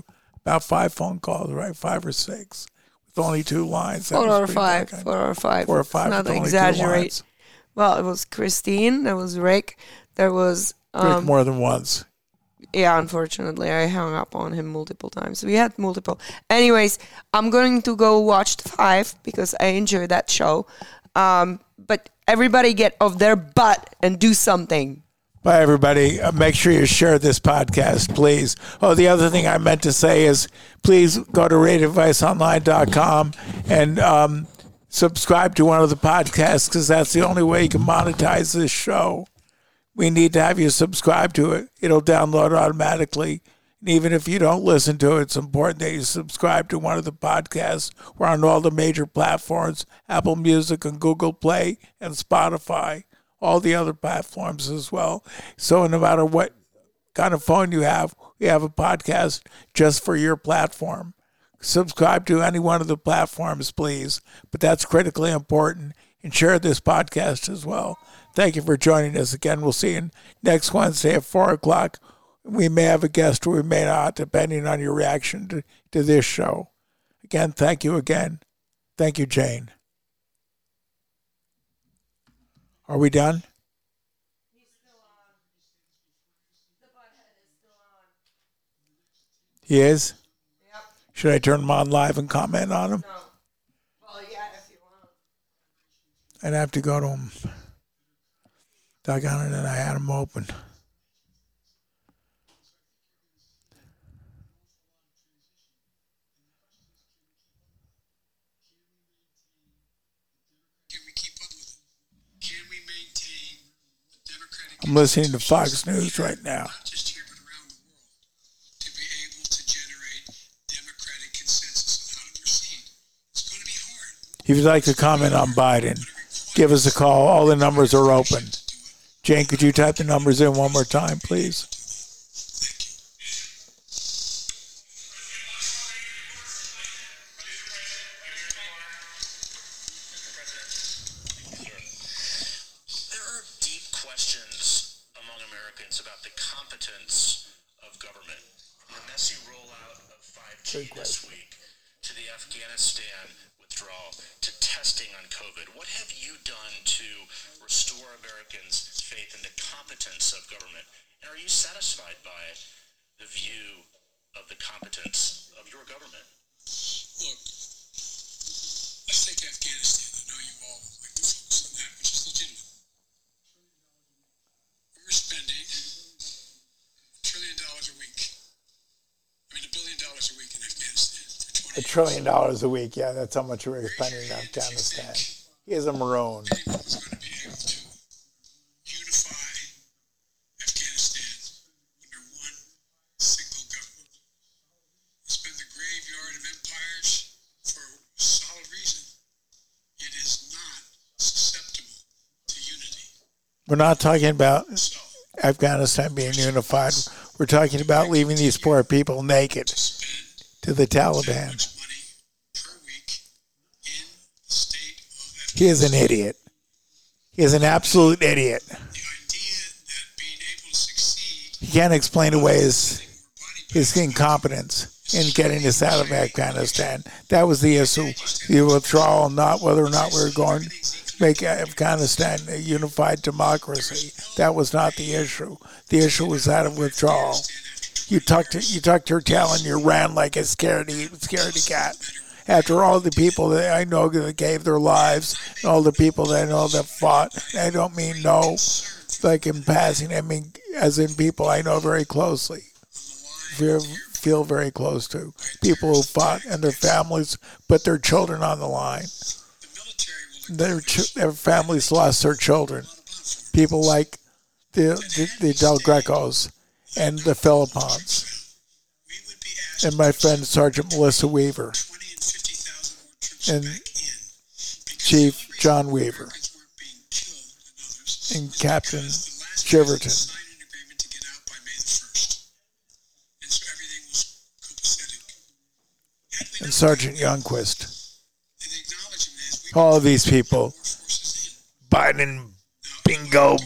about five phone calls, right? Five or six, with only two lines. That Four or five. Four or five. Four or five Not exaggerate. Well, it was Christine. There was Rick. There was. Rick Um, more than once. yeah, unfortunately, I hung up on him multiple times. We had multiple. Anyways, I'm going to go watch the five because I enjoy that show. Um, but everybody get off their butt and do something. Bye, everybody. Uh, make sure you share this podcast, please. Oh, the other thing I meant to say is please go to radioadviceonline.com and um, subscribe to one of the podcasts because that's the only way you can monetize this show. We need to have you subscribe to it. It'll download automatically. And even if you don't listen to it, it's important that you subscribe to one of the podcasts. We're on all the major platforms Apple Music and Google Play and Spotify, all the other platforms as well. So no matter what kind of phone you have, we have a podcast just for your platform. Subscribe to any one of the platforms, please. But that's critically important. And share this podcast as well. Thank you for joining us again. We'll see you next Wednesday at 4 o'clock. We may have a guest or we may not, depending on your reaction to, to this show. Again, thank you again. Thank you, Jane. Are we done? He's still on. The butthead is still on. He is? Should I turn him on live and comment on him? No. Well, yeah, if you want. I'd have to go to him. Doggone it, and I had him open. I'm listening to Fox News right now. If you'd like to comment on Biden, give us a call. All the numbers are open. Jane, could you type the numbers in one more time, please? A trillion dollars a week. Yeah, that's how much we're spending in Afghanistan. He is a maroon. We're not talking about Afghanistan being unified. We're talking about leaving these poor people naked to the Taliban. He is an idiot. He is an absolute idiot. He can't explain away his his incompetence in getting us out of Afghanistan. That was the issue. The withdrawal, not whether or not we we're going to make Afghanistan a unified democracy. That was not the issue. The issue was that of withdrawal. You tucked you tucked your tail and you ran like a scaredy scaredy cat, after all the people that I know that gave their lives, and all the people that I know that fought. I don't mean no, like in passing. I mean as in people I know very closely, feel, feel very close to. People who fought and their families put their children on the line. Their their families lost their children. People like the the, the Del Grecos and the Philippons and my friend Sergeant Melissa Weaver and Chief John Weaver and Captain Shiverton and Sergeant Youngquist. All of these people, Biden, bingo.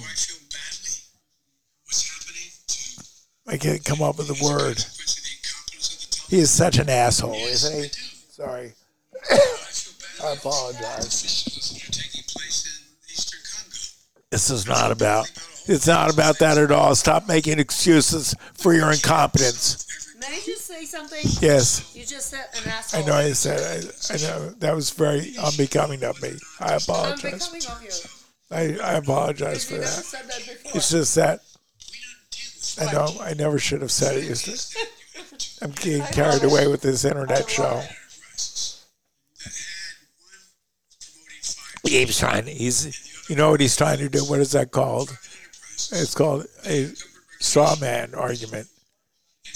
I can't come up with a word. He is such an asshole, isn't he? Sorry. I apologize. This is not about. It's not about that at all. Stop making excuses for your incompetence. May I just say something? Yes. You just said an asshole. I know I said I, I know that was very unbecoming of me. I apologize. Unbecoming of you. I, I apologize for that. said that before. It's just that I know I never should have said it. I'm getting carried away with this internet show. He's trying. He's you know what he's trying to do. What is that called? It's called a straw man argument.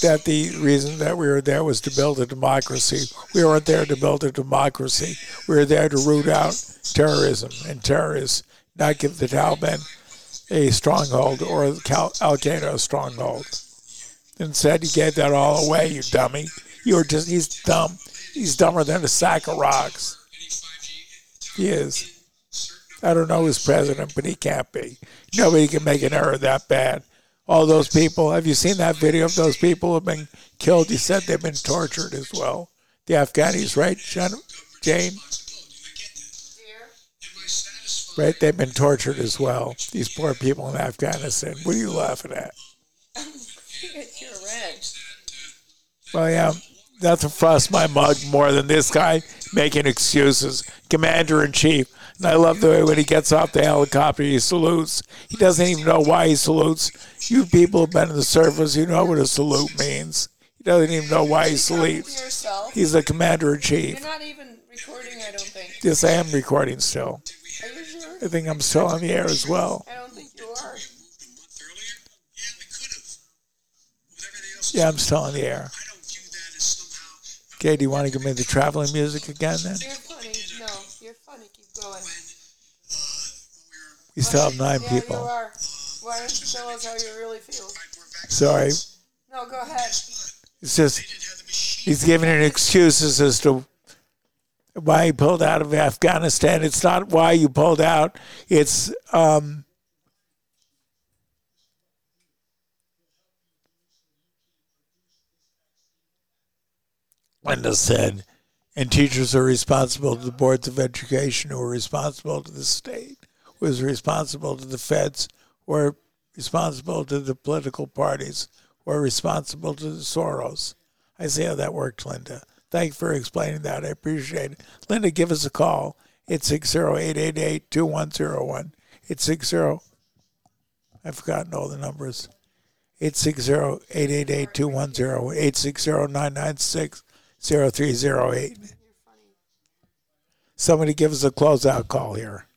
That the reason that we were there was to build a democracy. We weren't there to build a democracy. We were there to root out terrorism and terrorists, not give the Taliban a stronghold or Al Qaeda a stronghold. Instead, he gave that all away, you dummy. You were just, he's dumb. He's dumber than a sack of rocks. He is. I don't know who's president, but he can't be. Nobody can make an error that bad. All those people, have you seen that video of those people who have been killed? He said they've been tortured as well. The Afghanis, right, Jane? Right, they've been tortured as well. These poor people in Afghanistan. What are you laughing at? You're. Well, yeah, nothing frosts my mug more than this guy making excuses. Commander in chief. And I love the way when he gets off the helicopter, he salutes. He doesn't even know why he salutes. You people have been in the service, you know what a salute means. He doesn't even know why he salutes. He's the commander in chief. You're not even recording, I don't think. Yes, I am recording still. Are you sure? I think I'm still on the air as well. I don't think you are. Yeah, I'm still on the air. Okay, do you want to give me the traveling music again then? You're funny. No, you're funny. Keep going. We still have nine yeah, people. you are. Why don't you tell us how you really feel? Sorry. No, go ahead. It's just he's giving an excuses as to why he pulled out of Afghanistan. It's not why you pulled out. It's um, Linda said, and teachers are responsible to the boards of education, who are responsible to the state, who is responsible to the feds, who are responsible to the political parties, who are responsible to the Soros. I see how that worked, Linda. Thank you for explaining that. I appreciate it. Linda, give us a call. It's 608-888-2101. It's 60 I've forgotten all the numbers. 860-888-210, 860-996-0308. Somebody give us a closeout call here.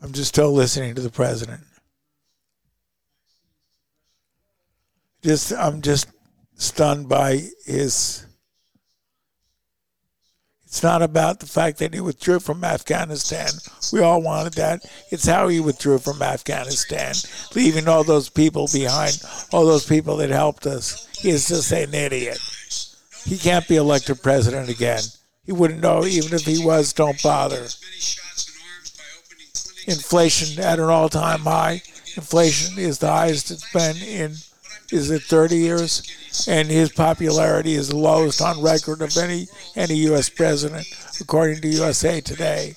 I'm just still listening to the president. Just I'm just stunned by his it's not about the fact that he withdrew from Afghanistan. We all wanted that. It's how he withdrew from Afghanistan, leaving all those people behind, all those people that helped us. He is just an idiot. He can't be elected president again. He wouldn't know, even if he was, don't bother. Inflation at an all time high. Inflation is the highest it's been in, is it 30 years? And his popularity is the lowest on record of any any U.S. president, according to USA Today.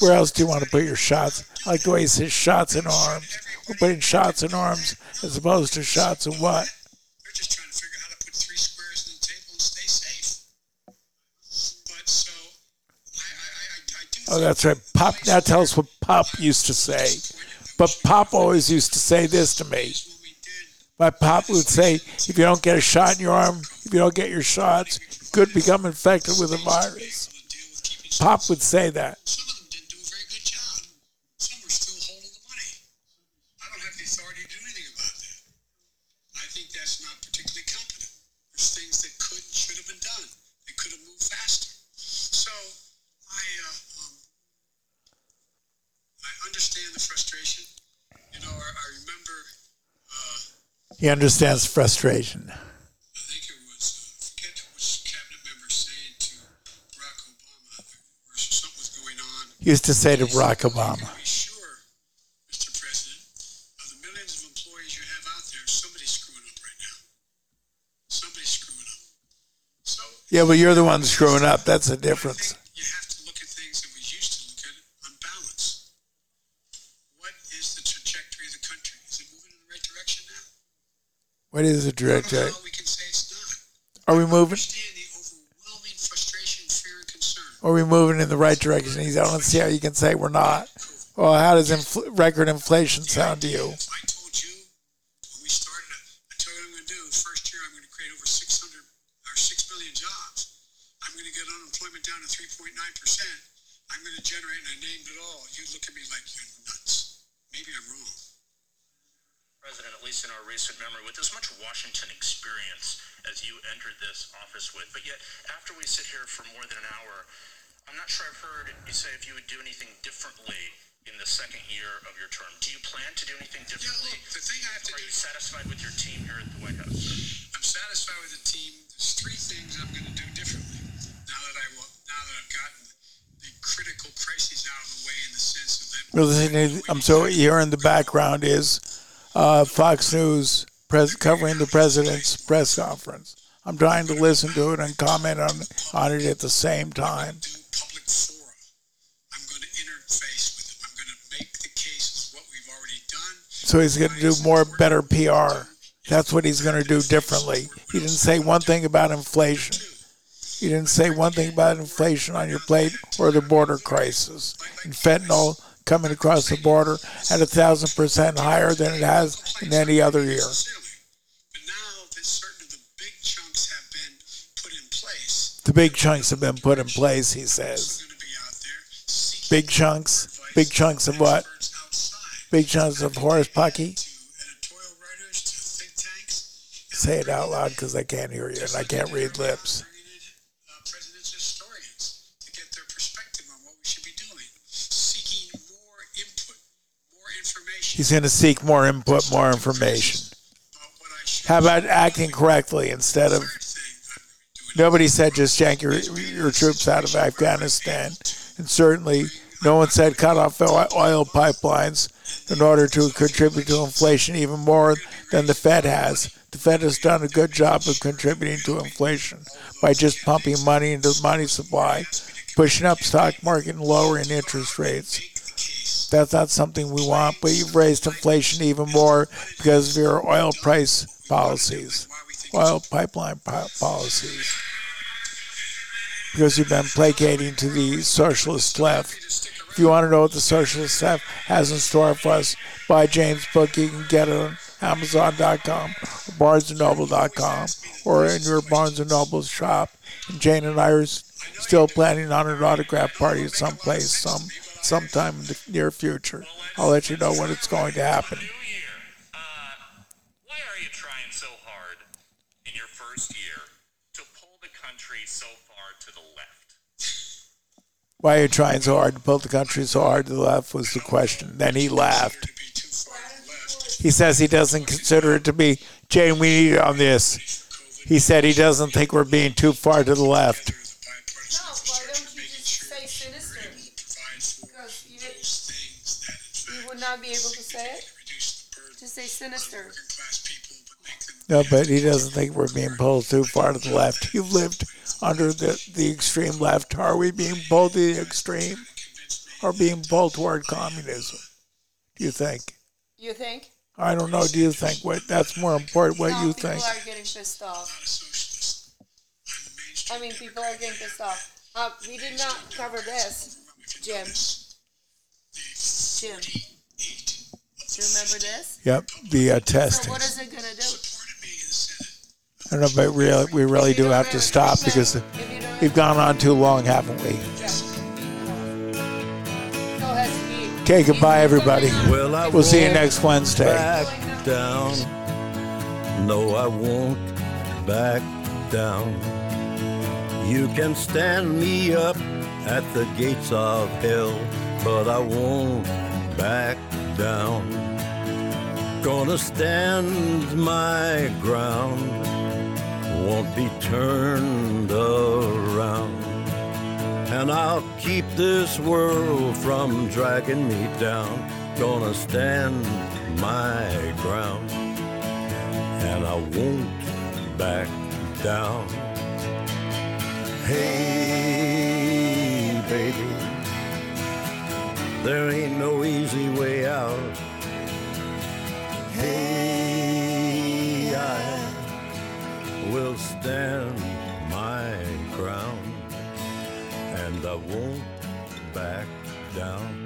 Where else do you want to put your shots? I like the way he says shots and arms. We're putting shots and arms as opposed to shots and what? Oh, that's right. Pop. Now tell us what Pop used to say. But Pop always used to say this to me. My Pop would say, if you don't get a shot in your arm, if you don't get your shots, you could become infected with a virus. Pop would say that. I think that's not particularly competent. There's things that could, should have been done. They could have moved faster. So I, uh, um, I understand the frustration. You know, I, I remember He understands frustration. He used to say to Barack Obama, or sh something was going on. Somebody's screwing up. So Yeah, but you're the one screwing up. That's the difference. What is the trajectory? Are we moving? Are we moving in the right direction? He's, I don't see how you can say we're not. Well, how does infl- record inflation sound to you? When we starting to I'm going to get unemployment down to 3.9%. I'm going to generate, and I named it all. You look at me like you're nuts. Maybe I'm wrong. President, at least in our recent memory, with as much Washington experience as you entered this office with, but yet after we sit here for more than an hour, I'm not sure I've heard you say if you would do anything differently in the second year of your term. Do you plan to do anything differently? the thing I have to Are do- you satisfied with your team here at the White House? sir? I'm satisfied with the team. There's three things I'm going to do differently now that I will, now that I've gotten the critical crises out of the way in the sense of that. We're listening to- I'm sorry, here in the background is uh, Fox News pres- covering the president's press conference. I'm trying to listen to it and comment on, on it at the same time. public fora. I'm going to interface with them. I'm going to make the cases what we've already done. So he's going to do more, better PR. That's what he's going to do differently. He didn't say one thing about inflation. He didn't say one thing about inflation on your plate or the border crisis. And fentanyl coming across the border at a thousand percent higher than it has in any other year. But now that certain of the big chunks have been put in place, The big chunks have been put in place, he says. Big chunks? Big chunks of what? Big chunks of Horace Pucky? Say it out loud because I can't hear you and I can't read lips. He's going to seek more input, more information. How about acting correctly instead of. Nobody said just yank your, your troops out of Afghanistan. And certainly, no one said cut off oil pipelines in order to contribute to inflation even more than the Fed has. The Fed has done a good job of contributing to inflation by just pumping money into the money supply, pushing up stock market and lowering interest rates. That's not something we want, but you've raised inflation even more because of your oil price policies, oil pipeline po- policies. Because you've been placating to the socialist left. If you want to know what the socialist left has in store for us, buy James' book. You can get it on Amazon.com, or BarnesandNoble.com, or in your Barnes and Noble shop. And Jane and I are still planning on an autograph party at some place, some sometime in the near future. I'll let you know when it's going to happen. Uh, why are you trying so hard in your first year to pull the country so far to the left? Why are you trying so hard to pull the country so hard to the left was the question. Then he laughed. He says he doesn't consider it to be, Jane, we need on this. He said he doesn't think we're being too far to the left. Not be able to say it. Just say sinister. No, but he doesn't think we're being pulled too far to the left. You've lived under the, the extreme left. Are we being pulled to the extreme or being pulled toward communism? Do you think? You think? I don't know. Do you think what? That's more important. What no, you people think? are getting pissed off. I mean, people are getting pissed off. Uh, we did not cover this. Jim. Jim. Do you remember this? Yep, the uh, So what is it gonna do? I don't know, but really, we really do have to stop because we've gone on too long, haven't we? Okay, goodbye, everybody. Well, I We'll see you next Wednesday. Back down. No, I won't back down. You can stand me up at the gates of hell, but I won't back down. Gonna stand my ground, won't be turned around. And I'll keep this world from dragging me down. Gonna stand my ground, and I won't back down. Hey, baby, there ain't no easy way out. Hey, I will stand my ground, and I won't back down.